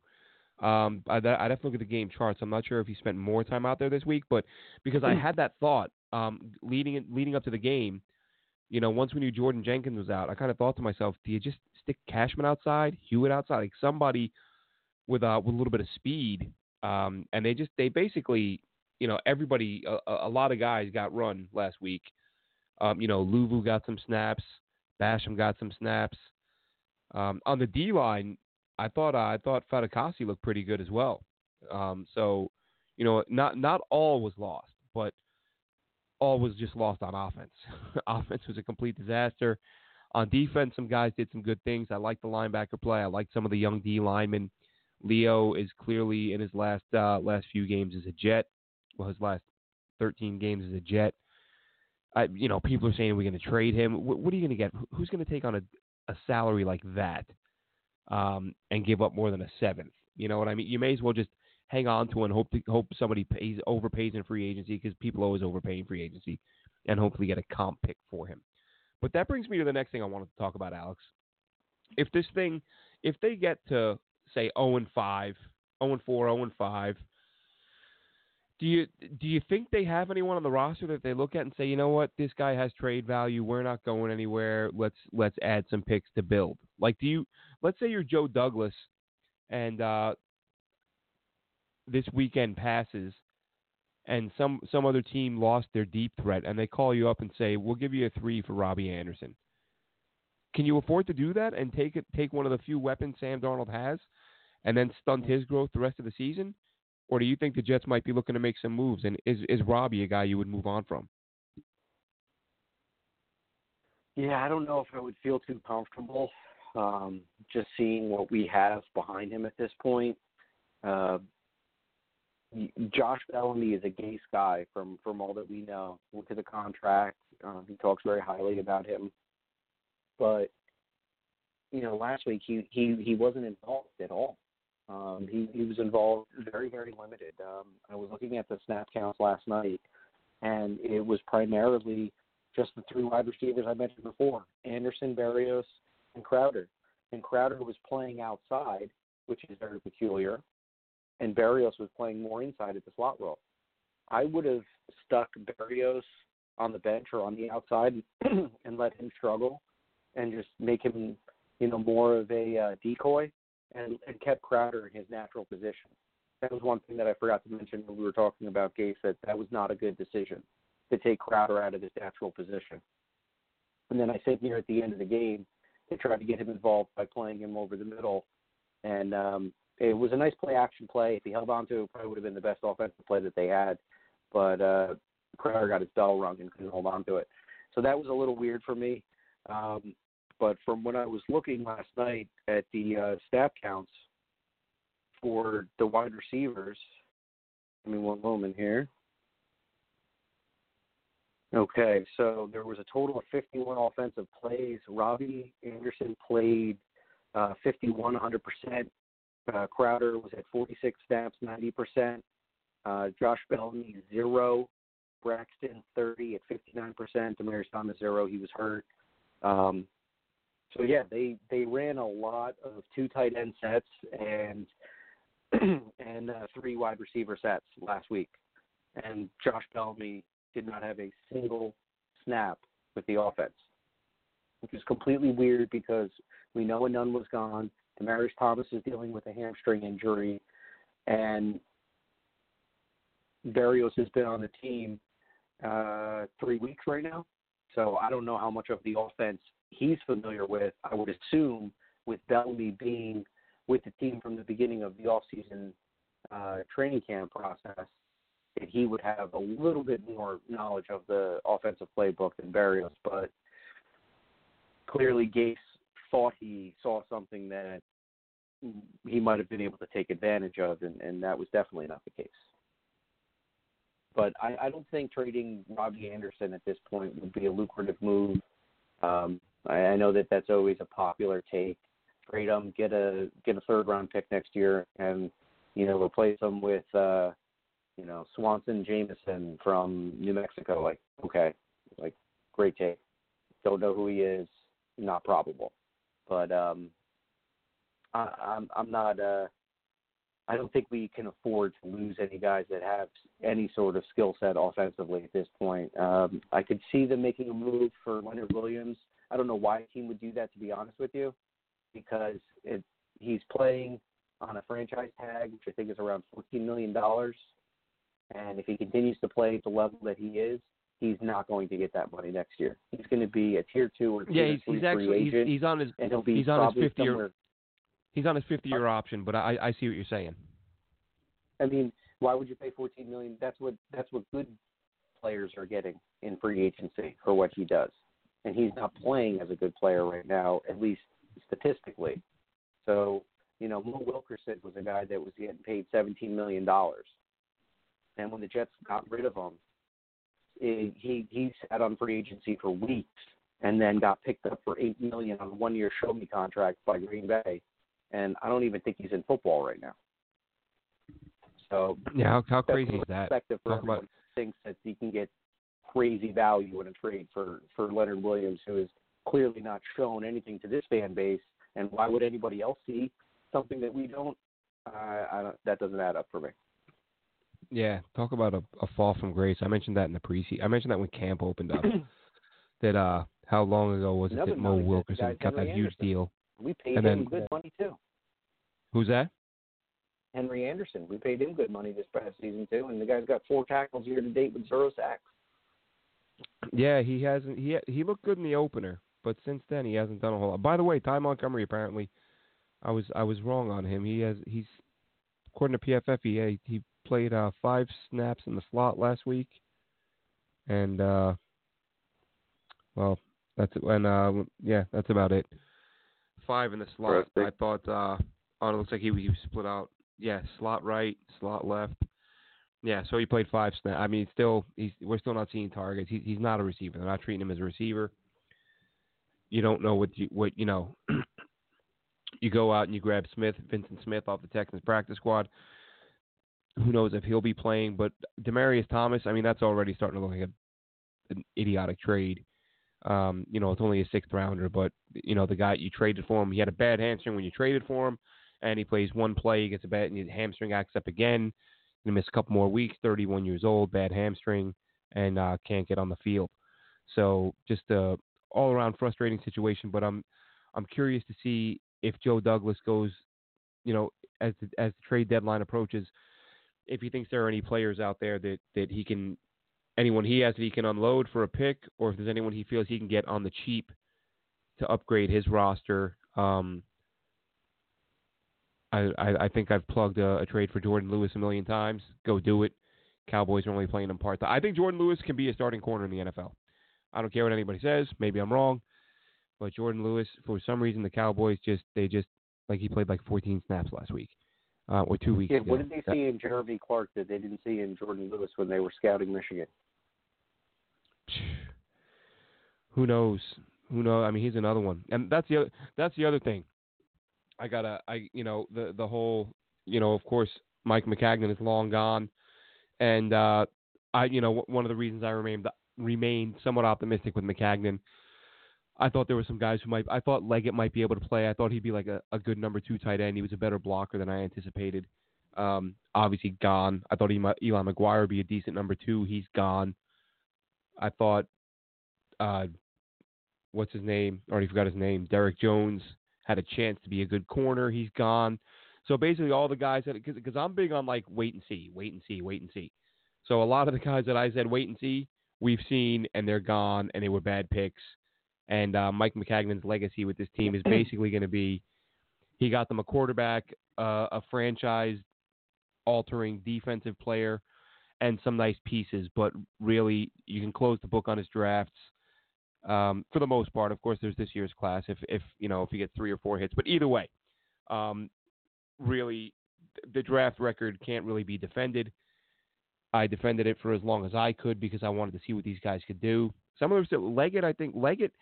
Um, I, I'd have to look at the game charts. I'm not sure if he spent more time out there this week, but because I had that thought um, leading leading up to the game, you know, once we knew Jordan Jenkins was out, I kind of thought to myself, do you just stick Cashman outside, Hewitt outside, like somebody with uh, with a little bit of speed? Um, and they just they basically, you know, everybody, a, a lot of guys got run last week. Um, you know, Luvu got some snaps, Basham got some snaps. Um, on the D line, I thought uh, I thought Fatukasi looked pretty good as well. Um, so, you know, not not all was lost, but all was just lost on offense. offense was a complete disaster. On defense, some guys did some good things. I like the linebacker play. I like some of the young D linemen. Leo is clearly in his last uh, last few games as a Jet. Well, his last 13 games as a Jet. I, you know, people are saying we're going to trade him. What, what are you going to get? Who's going to take on a, a salary like that um, and give up more than a seventh? You know what I mean? You may as well just hang on to and hope to, hope somebody pays overpays in free agency because people always overpay in free agency, and hopefully get a comp pick for him. But that brings me to the next thing I wanted to talk about, Alex. If this thing, if they get to say 0 and 5, 0 and 4, 0 and 5, do you do you think they have anyone on the roster that they look at and say, you know what, this guy has trade value. We're not going anywhere. Let's let's add some picks to build. Like, do you? Let's say you're Joe Douglas, and uh, this weekend passes, and some some other team lost their deep threat, and they call you up and say, we'll give you a three for Robbie Anderson. Can you afford to do that and take it take one of the few weapons Sam Darnold has, and then stunt his growth the rest of the season? Or do you think the Jets might be looking to make some moves? And is is Robbie a guy you would move on from? Yeah, I don't know if I would feel too comfortable um, just seeing what we have behind him at this point. Uh, Josh Bellamy is a Gase guy from from all that we know. Look at the contract. Um, he talks very highly about him, but you know, last week he he he wasn't involved at all. Um, he he was involved very very limited. Um, I was looking at the snap counts last night, and it was primarily just the three wide receivers I mentioned before: Anderson, Berrios, and Crowder. And Crowder was playing outside, which is very peculiar and Berrios was playing more inside at the slot role. I would have stuck Berrios on the bench or on the outside and let him struggle and just make him, you know, more of a uh, decoy and, and kept Crowder in his natural position. That was one thing that I forgot to mention when we were talking about Gase that that was not a good decision to take Crowder out of his natural position. And then I sit here at the end of the game they tried to get him involved by playing him over the middle, and um, it was a nice play action play. If he held on to it, it probably would have been the best offensive play that they had. But uh, Crowder got his bell rung and couldn't hold on to it. So that was a little weird for me. Um, but from when I was looking last night at the uh, snap counts for the wide receivers, give me one moment here. Okay, so there was a total of 51 offensive plays. Robbie Anderson played uh, 51 100%. Uh, Crowder was at 46 snaps, 90%. Uh, Josh Bellamy, zero. Braxton, 30 at 59%. Demaryius Thomas, zero. He was hurt. Um, so yeah, they they ran a lot of two tight end sets and and uh, three wide receiver sets last week, and Josh Bellamy did not have a single snap with the offense, which is completely weird because we know Enunwa was gone. Demaryius Thomas is dealing with a hamstring injury, and Berrios has been on the team uh, three weeks right now. So I don't know how much of the offense he's familiar with. I would assume with Bellamy being with the team from the beginning of the offseason uh, training camp process, that he would have a little bit more knowledge of the offensive playbook than Berrios. But clearly, Gase thought he saw something that he might have been able to take advantage of, and, and that was definitely not the case. But I, I don't think trading Robbie Anderson at this point would be a lucrative move. Um, I, I know that that's always a popular take. Trade him, get a get a third round pick next year, and you know replace him with uh, you know Swanson Jameson from New Mexico. Like okay, like great take. Don't know who he is, not probable, but um, I, I'm I'm not uh I don't think we can afford to lose any guys that have any sort of skill set offensively at this point. Um, I could see them making a move for Leonard Williams. I don't know why a team would do that, to be honest with you, because it, he's playing on a franchise tag, which I think is around $14 million. And if he continues to play at the level that he is, he's not going to get that money next year. He's going to be a tier two or tier yeah, he's, three he's actually agent, he's, he's on his and he'll be he's on his 50 year he's on his 50 year uh, option, but I I see what you're saying. I mean, why would you pay 14 million? That's what that's what good players are getting in free agency for what he does, and he's not playing as a good player right now, at least statistically. So, you know, Mo Wilkerson was a guy that was getting paid 17 million dollars, and when the Jets got rid of him, he he sat on free agency for weeks, and then got picked up for eight million on a one year show me contract by Green Bay, and I don't even think he's in football right now. So Yeah, how, how crazy is that? perspective for Talk about- everyone thinks that he can get crazy value in a trade for for Leonard Williams, who has clearly not shown anything to this fan base. And why would anybody else see something that we don't? Uh, I don't. That doesn't add up for me. Yeah, talk about a, a fall from grace. I mentioned that in the preseason. I mentioned that when camp opened up. that uh, how long ago was it that Mo note is that the Wilkerson guy's got that Henry huge Anderson. deal? We paid And him then- good money too. Who's that? Henry Anderson. We paid him good money this past season too, and the guy's got four tackles year to date with zero sacks. Yeah, he hasn't. He he looked good in the opener, but since then he hasn't done a whole lot. By the way, Ty Montgomery apparently, I was I was wrong on him. He has he's according to PFF he he played uh, five snaps in the slot last week, and uh, well that's it. And uh, yeah, that's about it. Five in the slot. I thought. uh Oh, it looks like he he was split out. Yeah, slot right, slot left. Yeah, so he played five snaps. I mean, still, he's we're still not seeing targets. He's he's not a receiver. They're not treating him as a receiver. You don't know what you what you know. you go out and you grab Smith, Vyncint Smith off the Texans practice squad. Who knows if he'll be playing? But Demaryius Thomas, I mean, that's already starting to look like a, an idiotic trade. Um, you know, it's only a sixth rounder, but you know the guy you traded for him, he had a bad hamstring when you traded for him, and he plays one play, he gets a bad and his hamstring acts up again. Gonna miss a couple more weeks. 31 years old, bad hamstring, and uh, can't get on the field. So just a all around frustrating situation. But I'm I'm curious to see if Joe Douglas goes, you know, as the, as the trade deadline approaches, if he thinks there are any players out there that that he can, anyone he has that he can unload for a pick, or if there's anyone he feels he can get on the cheap to upgrade his roster. Um, I, I, I think I've plugged a, a, trade for Jourdan Lewis a million times. Go do it. Cowboys are only playing him part. I think Jourdan Lewis can be a starting corner in the NFL. I don't care what anybody says. Maybe I'm wrong, but Jourdan Lewis, for some reason, the Cowboys just they just like he played like 14 snaps last week uh, or two weeks yeah, ago. What did they see in Jeremy Clark that they didn't see in Jourdan Lewis when they were scouting Michigan? Who knows? Who knows? I mean, he's another one, and that's the other, that's the other thing. I gotta, I you know, the the whole, you know, of course, Mike Maccagnan is long gone, and uh, I, you know, one of the reasons I remained remained somewhat optimistic with Maccagnan. I thought there were some guys who might. I thought Leggett might be able to play. I thought he'd be like a, a good number two tight end. He was a better blocker than I anticipated. Um, obviously gone. I thought might, Eli McGuire would be a decent number two. He's gone. I thought uh, what's his name? Already forgot his name. Derrick Jones had a chance to be a good corner. He's gone. So basically, all the guys that because I'm big on like wait and see, wait and see, wait and see. So a lot of the guys that I said wait and see, we've seen and they're gone and they were bad picks. And uh, Mike Maccagnan's legacy with this team is basically going to be he got them a quarterback, uh, a franchise altering defensive player, and some nice pieces. But really, you can close the book on his drafts um, for the most part. Of course, there's this year's class if if you know if you get three or four hits, but either way, um, really the draft record can't really be defended. I defended it for as long as I could because I wanted to see what these guys could do. Some of them still Leggett, I think Leggett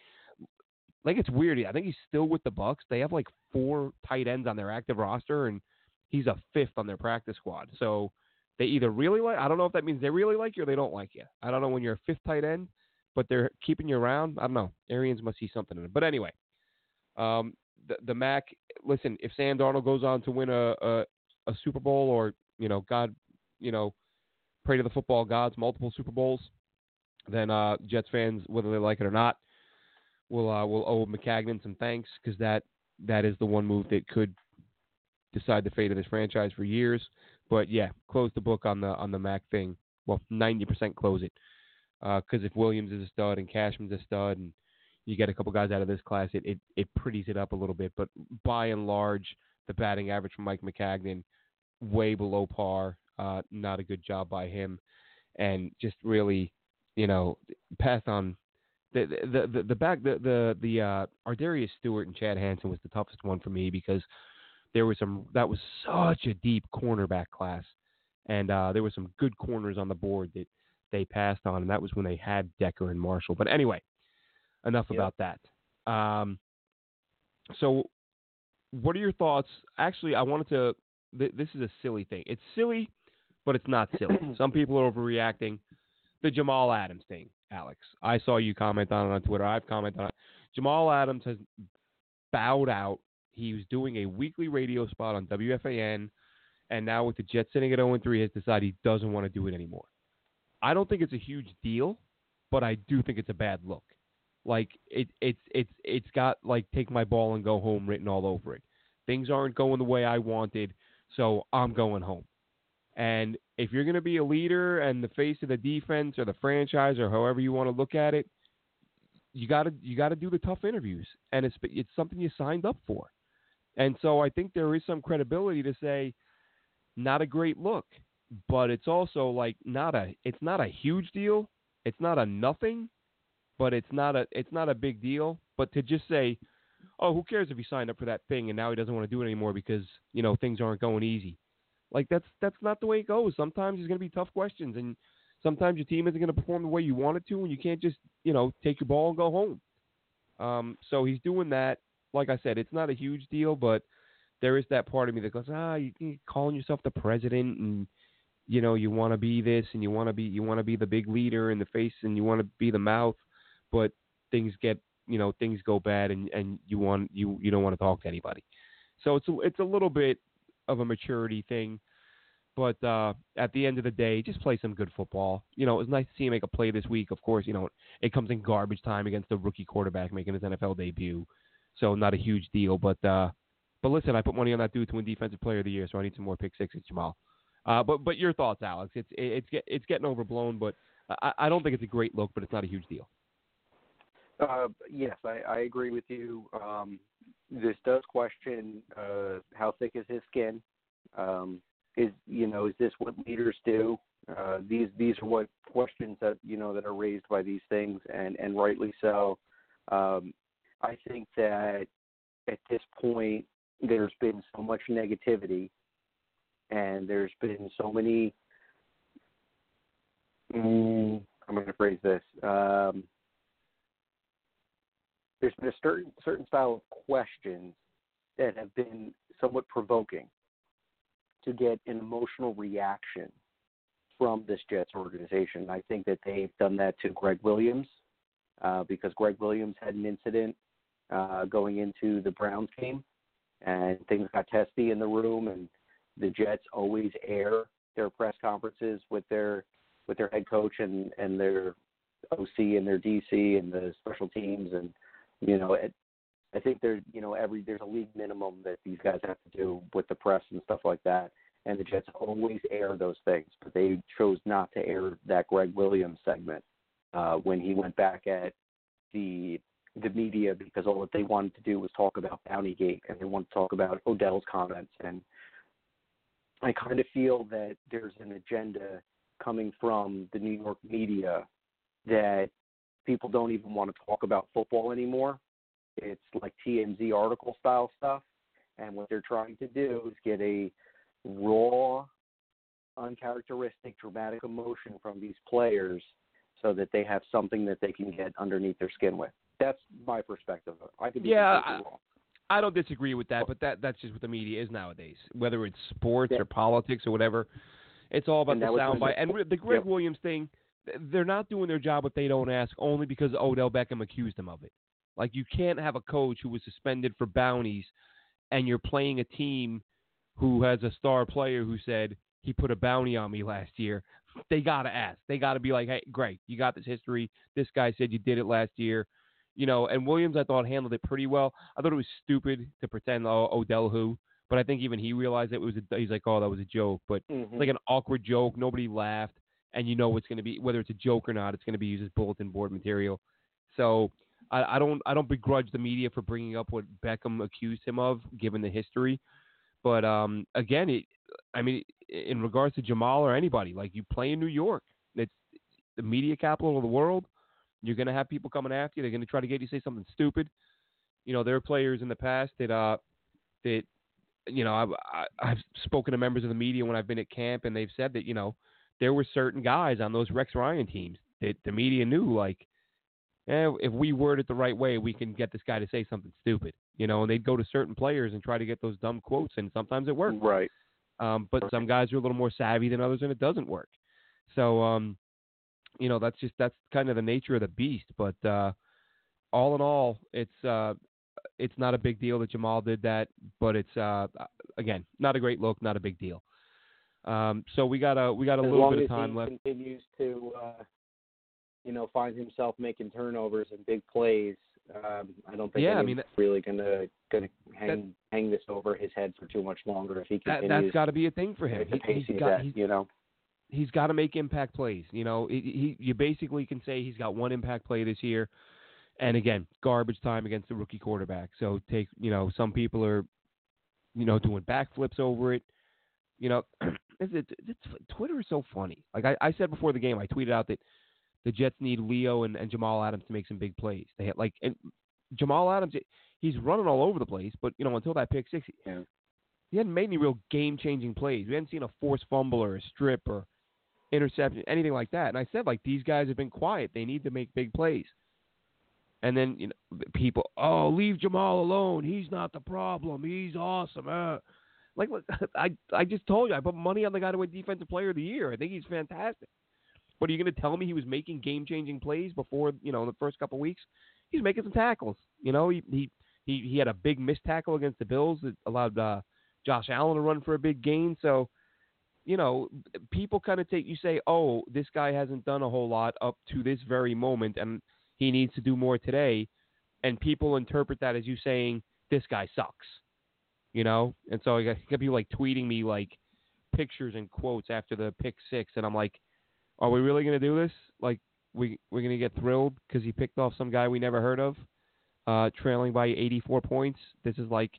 Leggett's weird. I think he's still with the Bucks. They have like four tight ends on their active roster and he's a fifth on their practice squad. So they either really like I don't know if that means they really like you or they don't like you. I don't know when you're a fifth tight end but they're keeping you around. I don't know. Arians must see something in it. But anyway, um, the the Mac. Listen, if Sam Darnold goes on to win a, a a Super Bowl or you know God, you know, pray to the football gods, multiple Super Bowls, then uh, Jets fans, whether they like it or not, will uh, will owe Maccagnan some thanks because that that is the one move that could decide the fate of this franchise for years. But yeah, close the book on the on the Mac thing. Well, ninety percent close it because uh, if Williams is a stud and Cashman's a stud and you get a couple guys out of this class, it, it, it pretties it up a little bit. But by and large, the batting average from Mike Maccagnan way below par. Uh, not a good job by him, and just really, you know, passed on the the the, the back the the the uh, Ardarius Stewart and Chad Hansen was the toughest one for me because there was some that was such a deep cornerback class, and uh, there were some good corners on the board that they passed on, and that was when they had Decker and Marshall. But anyway, enough yep. about that. Um, so, what are your thoughts? Actually, I wanted to. Th- this is a silly thing. It's silly, but it's not silly. Some people are overreacting. The Jamal Adams thing, Alex. I saw you comment on it on Twitter. I've commented on it. Jamal Adams has bowed out. He was doing a weekly radio spot on WFAN, and now with the Jets sitting at 0 3, has decided he doesn't want to do it anymore. I don't think it's a huge deal, but I do think it's a bad look. Like it, it's it's it's got like take my ball and go home written all over it. Things aren't going the way I wanted, so I'm going home. And if you're going to be a leader and the face of the defense or the franchise or however you want to look at it, you got to you got to do the tough interviews, and it's it's something you signed up for. And so I think there is some credibility to say, not a great look but it's also like not a it's not a huge deal. It's not a nothing, but it's not a it's not a big deal. But to just say, oh, who cares if he signed up for that thing and now he doesn't want to do it anymore because you know things aren't going easy. Like that's that's not the way it goes. Sometimes there's going to be tough questions, and sometimes your team isn't going to perform the way you want it to, and you can't just you know take your ball and go home. Um, so he's doing that. Like I said, it's not a huge deal, but there is that part of me that goes, ah, you, you calling yourself the president and you know you want to be this and you want to be you want to be the big leader in the face and you want to be the mouth but things get you know things go bad and and you want you you don't want to talk to anybody so it's a, it's a little bit of a maturity thing. But uh at the end of the day just play some good football. You know it was nice to see him make a play this week. Of course you know it comes in garbage time against a rookie quarterback making his NFL debut. So not a huge deal. But uh but listen I put money on that dude to win defensive player of the year so I need some more pick sixes Jamal. Uh, but but your thoughts, Alex? It's it's it's getting overblown, but I, I don't think it's a great look, but it's not a huge deal. Uh, yes, I, I agree with you. Um, this does question uh, how thick is his skin. Um, is you know is this what leaders do? Uh, these these are what questions that you know that are raised by these things, and and rightly so. Um, I think that at this point there's been so much negativity, and there's been so many. Mm, I'm going to phrase this. Um, there's been a certain certain style of questions that have been somewhat provoking to get an emotional reaction from this Jets organization. I think that they've done that to Gregg Williams uh, because Gregg Williams had an incident uh, going into the Browns game, and things got testy in the room. And the Jets always air their press conferences with their with their head coach and and their OC and their DC and the special teams and you know, it, I think there's you know every there's a league minimum that these guys have to do with the press and stuff like that. And the Jets always air those things, but they chose not to air that Gregg Williams segment uh, when he went back at the the media because all that they wanted to do was talk about Bountygate and they wanted to talk about Odell's comments. And I kind of feel that there's an agenda coming from the New York media that people don't even want to talk about football anymore. It's like TMZ article style stuff. And what they're trying to do is get a raw, uncharacteristic, dramatic emotion from these players so that they have something that they can get underneath their skin with. That's my perspective. I could be yeah, I, wrong. I don't disagree with that, but that that's just what the media is nowadays. Whether it's sports yeah. or politics or whatever, it's all about the soundbite. And the Gregg yep. Williams thing, they're not doing their job if they don't ask only because Odell Beckham accused them of it. Like you can't have a coach who was suspended for bounties and you're playing a team who has a star player who said he put a bounty on me last year. They got to ask. They got to be like, "Hey, great. You got this history. This guy said you did it last year." You know, and Williams I thought handled it pretty well. I thought it was stupid to pretend oh, Odell who, but I think even he realized it was a, he's like, "Oh, that was a joke." But mm-hmm. like an awkward joke, nobody laughed and you know it's going to be whether it's a joke or not, it's going to be used as bulletin board material. So I, I don't I don't begrudge the media for bringing up what Beckham accused him of, given the history. But um, again, it, I mean, in regards to Jamal or anybody, like you play in New York, it's the media capital of the world. You're going to have people coming after you. They're going to try to get you to say something stupid. You know, there are players in the past that uh that you know I've I've spoken to members of the media when I've been at camp, and they've said that you know there were certain guys on those Rex Ryan teams that the media knew like, eh, if we word it the right way, we can get this guy to say something stupid, you know. And they'd go to certain players and try to get those dumb quotes, and sometimes it worked. Right. Um, but some guys are a little more savvy than others, and it doesn't work. So, um, you know, that's just that's kind of the nature of the beast. But uh, all in all, it's uh, it's not a big deal that Jamal did that, but it's uh, again not a great look, not a big deal. Um, so we got a we got a as little bit of time left. Continues to uh, you know find himself making turnovers and big plays. Um, I don't think yeah, I mean, that, really gonna gonna hang that, hang this over his head for too much longer if he continues. That, has got to be a thing for him. He, he's he's got, at, you know. He's got to make impact plays. You know, he, he you basically can say he's got one impact play this year, and again, garbage time against the rookie quarterback. So take you know some people are, you know, doing backflips over it. You know, it's, it's, it's, Twitter is so funny. Like I, I said before the game, I tweeted out that the Jets need Leo and, and Jamal Adams to make some big plays. They had like and Jamal Adams, he's running all over the place, but you know until that pick six, yeah. he hadn't made any real game changing plays. We hadn't seen a forced fumble or a strip or interception, anything like that. And I said like these guys have been quiet. They need to make big plays. And then you know people, oh, leave Jamal alone. He's not the problem. He's awesome. Uh. Like I I just told you, I put money on the guy to win Defensive Player of the Year. I think he's fantastic. But are you going to tell me he was making game changing plays before you know the first couple weeks? He's making some tackles. You know, he he he, he had a big missed tackle against the Bills that allowed uh, Josh Allen to run for a big gain. So, you know, people kind of take you say, oh, this guy hasn't done a whole lot up to this very moment, and he needs to do more today. And people interpret that as you saying this guy sucks you know. And so I got, got people like tweeting me like pictures and quotes after the pick six, and I'm like, are we really gonna do this? Like, we we're gonna get thrilled because he picked off some guy we never heard of, uh, trailing by 84 points. This is like,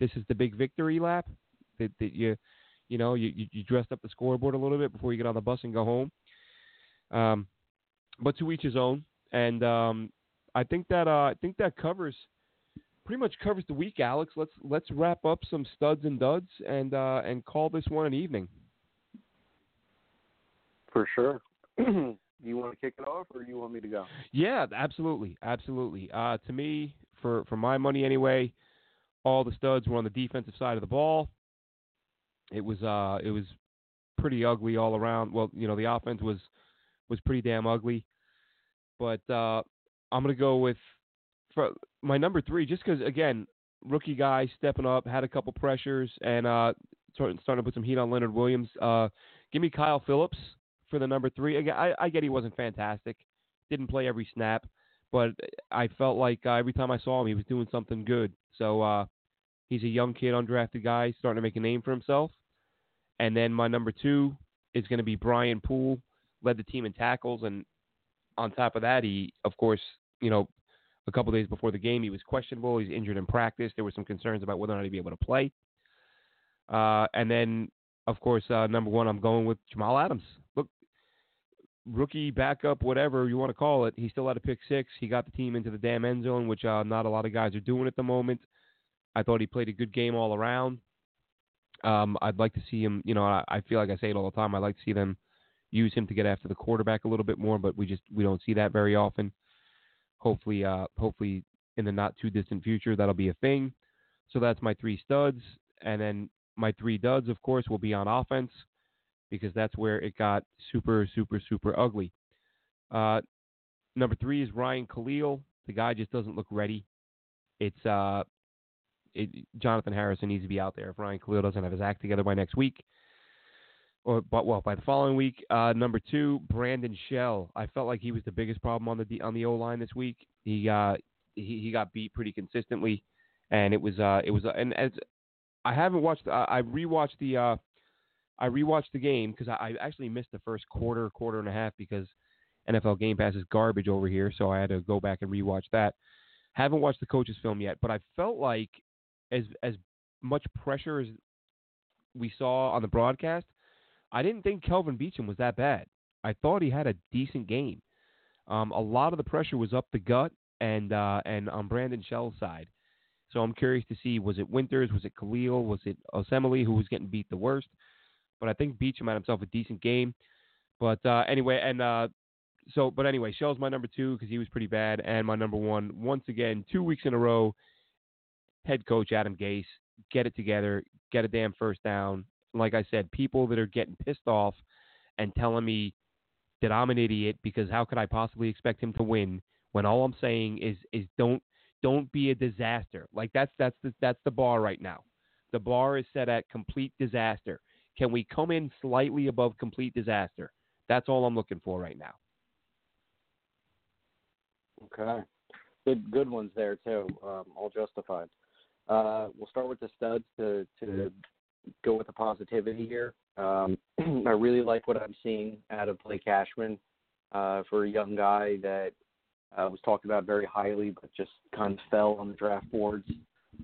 this is the big victory lap that that you, you know, you you dressed up the scoreboard a little bit before you get on the bus and go home. Um, but to each his own, and um, I think that uh, I think that covers pretty much covers the week, Alex. Let's let's wrap up some studs and duds and uh, and call this one an evening. For sure. Do you want to kick it off, or do you want me to go? Yeah, absolutely, absolutely. Uh, to me, for for my money anyway, all the studs were on the defensive side of the ball. It was uh, it was pretty ugly all around. Well, you know, the offense was was pretty damn ugly. But uh, I'm gonna go with for my number three, just because again, rookie guy stepping up, had a couple pressures, and uh, starting to put some heat on Leonard Williams. Uh, give me Kyle Phillips for the number three. Again, I, I get he wasn't fantastic, didn't play every snap, but I felt like uh, every time I saw him, he was doing something good. So uh, he's a young kid, undrafted guy, starting to make a name for himself. And then my number two is going to be Brian Poole, led the team in tackles, and on top of that, he, of course, you know, a couple days before the game, he was questionable. He's injured in practice. There were some concerns about whether or not he'd be able to play. Uh, and then, of course, uh, number one, I'm going with Jamal Adams Look, rookie backup, whatever you want to call it. He still had a pick six. He got the team into the damn end zone, which uh, not a lot of guys are doing at the moment. I thought he played a good game all around. Um, I'd like to see him. You know, I, I feel like I say it all the time. I'd like to see them use him to get after the quarterback a little bit more, but we just we don't see that very often. Hopefully, uh, hopefully in the not too distant future that'll be a thing. So that's my three studs, and then my three duds, of course, will be on offense because that's where it got super, super, super ugly. Uh, number three is Ryan Kalil. The guy just doesn't look ready. It's uh, it, Jonathan Harrison needs to be out there. If Ryan Kalil doesn't have his act together by next week, or but well by the following week. Uh, number two, Brandon Shell. I felt like he was the biggest problem on the on the O line this week. He uh he, he got beat pretty consistently, and it was uh it was and as I haven't watched I rewatched the uh I rewatched the game because I, I actually missed the first quarter, quarter and a half because NFL Game Pass is garbage over here, so I had to go back and rewatch that. Haven't watched the coaches film yet, but I felt like as as much pressure as we saw on the broadcast, I didn't think Kelvin Beachum was that bad. I thought he had a decent game. Um, a lot of the pressure was up the gut and uh, and on Brandon Shell's side. So I'm curious to see was it Winters, was it Kalil, was it Osemele who was getting beat the worst? But I think Beachum had himself a decent game. But uh, anyway, and uh, so, but anyway, Shell's my number two because he was pretty bad, and my number one once again, two weeks in a row. Head coach Adam Gase, get it together, get a damn first down. Like I said, people that are getting pissed off and telling me that I'm an idiot because how could I possibly expect him to win when all I'm saying is is don't don't be a disaster. Like that's that's the, that's the bar right now. The bar is set at complete disaster. Can we come in slightly above complete disaster? That's all I'm looking for right now. Okay, good good ones there too. Um, all justified. Uh, we'll start with the studs to to go with the positivity here. Um, I really like what I'm seeing out of Blake Cashman uh, for a young guy that uh, was talked about very highly, but just kind of fell on the draft boards.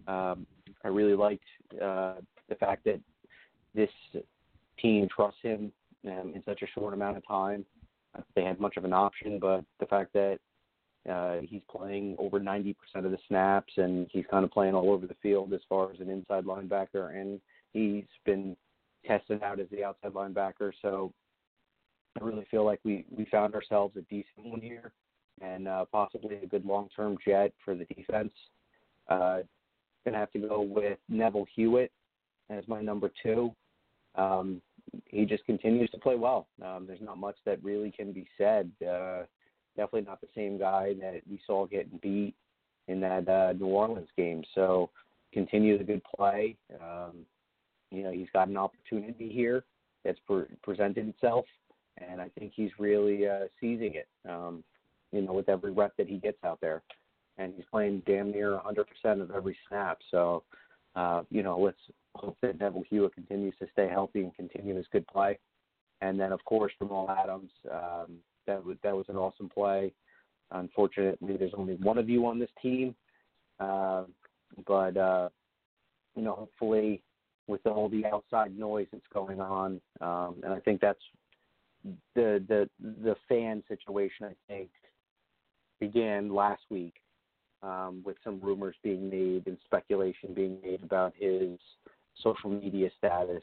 Um, I really liked uh, the fact that this team trusts him um, in such a short amount of time. They had much of an option, but the fact that uh, he's playing over 90% of the snaps and he's kind of playing all over the field as far as an inside linebacker, and he's been tested out as the outside linebacker. So I really feel like we we found ourselves a decent one here, and uh, possibly a good long-term jet for the defense. Uh, gonna have to go with Neville Hewitt as my number two um, he just continues to play well. Um, there's not much that really can be said. Uh, definitely not the same guy that we saw getting beat in that uh, New Orleans game. So continue the good play. Um, you know, he's got an opportunity here that's pre- presented itself, and I think he's really uh, seizing it. Um, you know, with every rep that he gets out there, and he's playing damn near 100% of every snap. So, uh, you know, let's hope that Neville Hewitt continues to stay healthy and continue his good play. And then, of course, Jamal Adams, um, That was that was an awesome play. Unfortunately, there's only one of you on this team, uh, but uh, you know, hopefully, with all the outside noise that's going on, um, and I think that's the the the fan situation. I think began last week um, with some rumors being made and speculation being made about his social media status.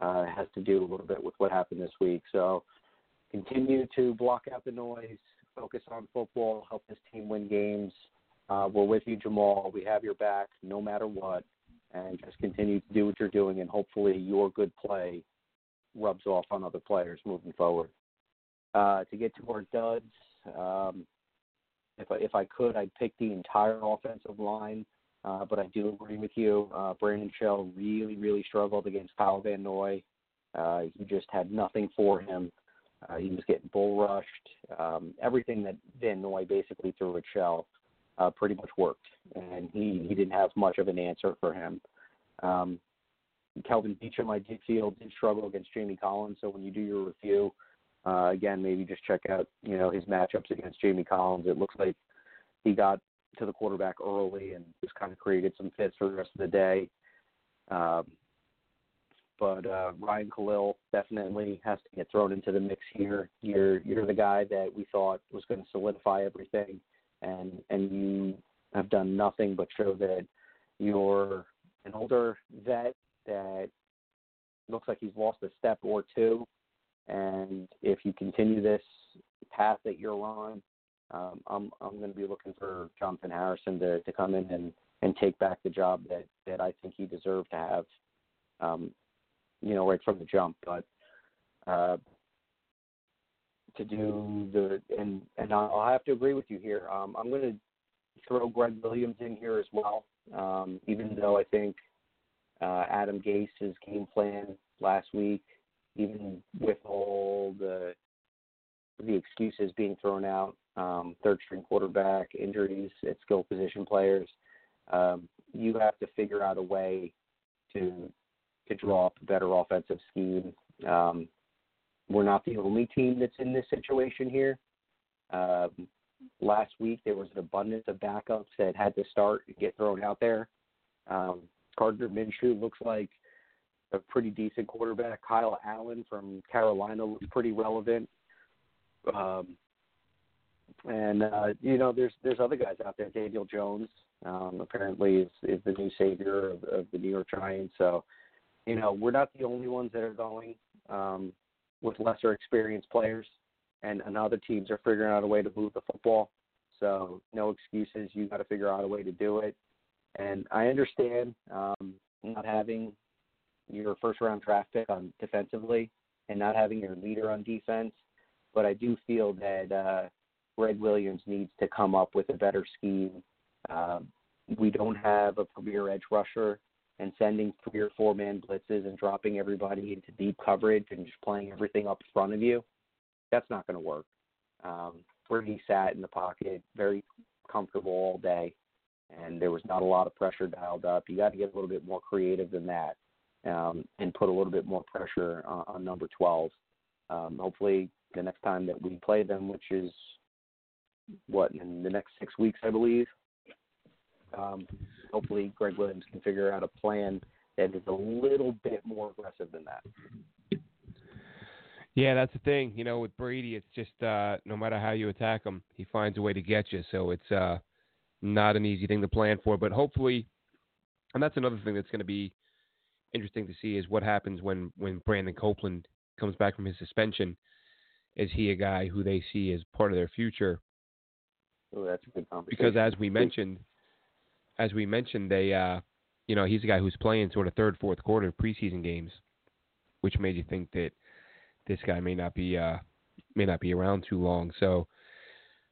Uh, has to do a little bit with what happened this week. So continue to block out the noise, focus on football, help this team win games. Uh, we're with you, Jamal. We have your back no matter what, and just continue to do what you're doing, and hopefully your good play rubs off on other players moving forward. Uh, to get to our duds, um, if I, if I could, I'd pick the entire offensive line, uh, but I do agree with you. Uh, Brandon Shell really, really struggled against Kyle Van Noy. Uh, he just had nothing for him. Uh, he was getting bull rushed. Um, everything that Van Noy basically threw at Shell uh, pretty much worked, and he, he didn't have much of an answer for him. Um, Kelvin Beachum, I did feel, did struggle against Jamie Collins. So when you do your review, uh, again, maybe just check out you know his matchups against Jamie Collins. It looks like he got to the quarterback early and just kind of created some fits for the rest of the day. Um, but uh, Ryan Kalil definitely has to get thrown into the mix here. You're you're the guy that we thought was going to solidify everything, and and you have done nothing but show that you're an older vet that looks like he's lost a step or two. And if you continue this path that you're on, um, I'm I'm going to be looking for Jonathan Harrison to, to come in and, and take back the job that, that I think he deserved to have, um, you know, right from the jump. But uh, to do the and and I'll have to agree with you here. Um, I'm going to throw Gregg Williams in here as well, um, even though I think uh, Adam Gase's game plan last week, even with all the the excuses being thrown out, um, third string quarterback, injuries at skill position players, um, you have to figure out a way to to draw up a better offensive scheme. Um, we're not the only team that's in this situation here. Um, last week there was an abundance of backups that had to start and get thrown out there. Um, Gardner Minshew looks like a pretty decent quarterback. Kyle Allen from Carolina looks pretty relevant. Um, and uh, you know, there's there's other guys out there. Daniel Jones um, apparently is is the new savior of, of the New York Giants. So, you know, we're not the only ones that are going um, with lesser experienced players, and, and other teams are figuring out a way to move the football. So, no excuses. You got to figure out a way to do it. And I understand um, not having your first round draft pick on defensively and not having your leader on defense, but I do feel that uh, Gregg Williams needs to come up with a better scheme. Uh, we don't have a premier edge rusher, and sending three or four man blitzes and dropping everybody into deep coverage and just playing everything up front of you, that's not going to work. Um, where he sat in the pocket, very comfortable all day, and there was not a lot of pressure dialed up. You got to get a little bit more creative than that, um, and put a little bit more pressure on, on number 12. Um, hopefully, the next time that we play them, which is what in the next six weeks, I believe. Um, hopefully, Gregg Williams can figure out a plan that is a little bit more aggressive than that. Yeah, that's the thing. You know, with Brady, it's just uh, no matter how you attack him, he finds a way to get you. So it's uh, not an easy thing to plan for, but hopefully, and that's another thing that's going to be interesting to see is what happens when when Brandon Copeland comes back from his suspension. Is he a guy who they see as part of their future? Oh, that's a good conversation. Because as we mentioned, as we mentioned, they, uh, you know, he's a guy who's playing sort of third, fourth quarter preseason games, which made you think that this guy may not be uh, may not be around too long. So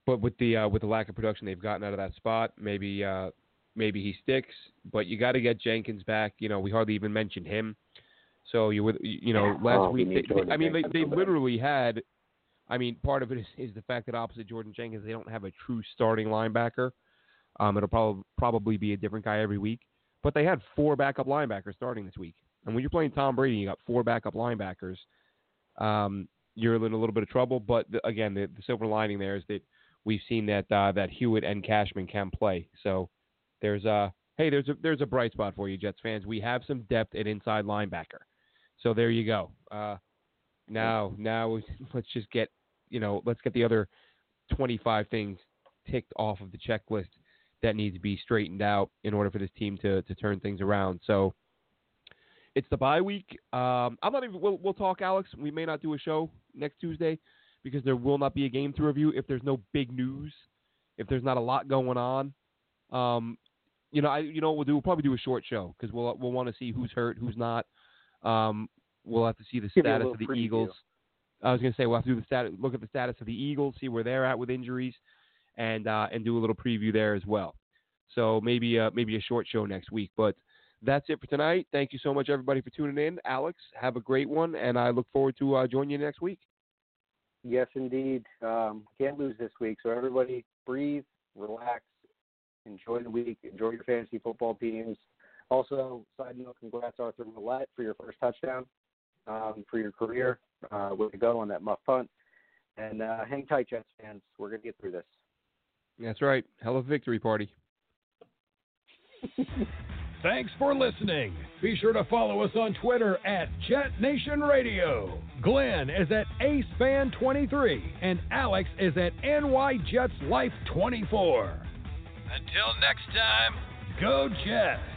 but with the uh, with the lack of production they've gotten out of that spot, maybe uh, maybe he sticks. But you got to get Jenkins back. You know, we hardly even mentioned him. So you would you know last oh, week. They, I mean, they they literally had. I mean, part of it is, is the fact that opposite Jordan Jenkins, they don't have a true starting linebacker. Um, it'll probably probably be a different guy every week. But they had four backup linebackers starting this week. And when you're playing Tom Brady, you got four backup linebackers. Um, you're in a little bit of trouble. But the, again, the, the, silver lining there is that we've seen that uh, that Hewitt and Cashman can play. So there's a hey, there's a there's a bright spot for you, Jets fans. We have some depth at inside linebacker. So there you go. Uh, now now let's just get you know let's get the other 25 things ticked off of the checklist that needs to be straightened out in order for this team to to turn things around. So it's the bye week. Um, I'm not even. We'll, we'll talk, Alex. We may not do a show next Tuesday because there will not be a game to review if there's no big news, if there's not a lot going on. Um, you know, I you know we'll do we'll probably do a short show because we'll we'll want to see who's hurt, who's not. Um, we'll have to see the status of the. Eagles. I was going to say we'll have to do the status, look at the status of the Eagles, see where they're at with injuries, and uh, and do a little preview there as well. So maybe uh, maybe a short show next week. But that's it for tonight. Thank you so much, everybody, for tuning in. Alex, have a great one, and I look forward to uh, joining you next week. Yes, indeed. Um, can't lose this week. So everybody, breathe, relax, enjoy the week, enjoy your fantasy football teams. Also, side note, congrats Arthur Maulet for your first touchdown um, for your career. Uh, way to go on that muff punt. And uh, hang tight, Jets fans. We're going to get through this. That's right. Hell of a victory party. Thanks for listening. Be sure to follow us on Twitter at Jet Nation Radio. Glenn is at AceFan23 and Alex is at NY Jets Life 24. Until next time, go Jets!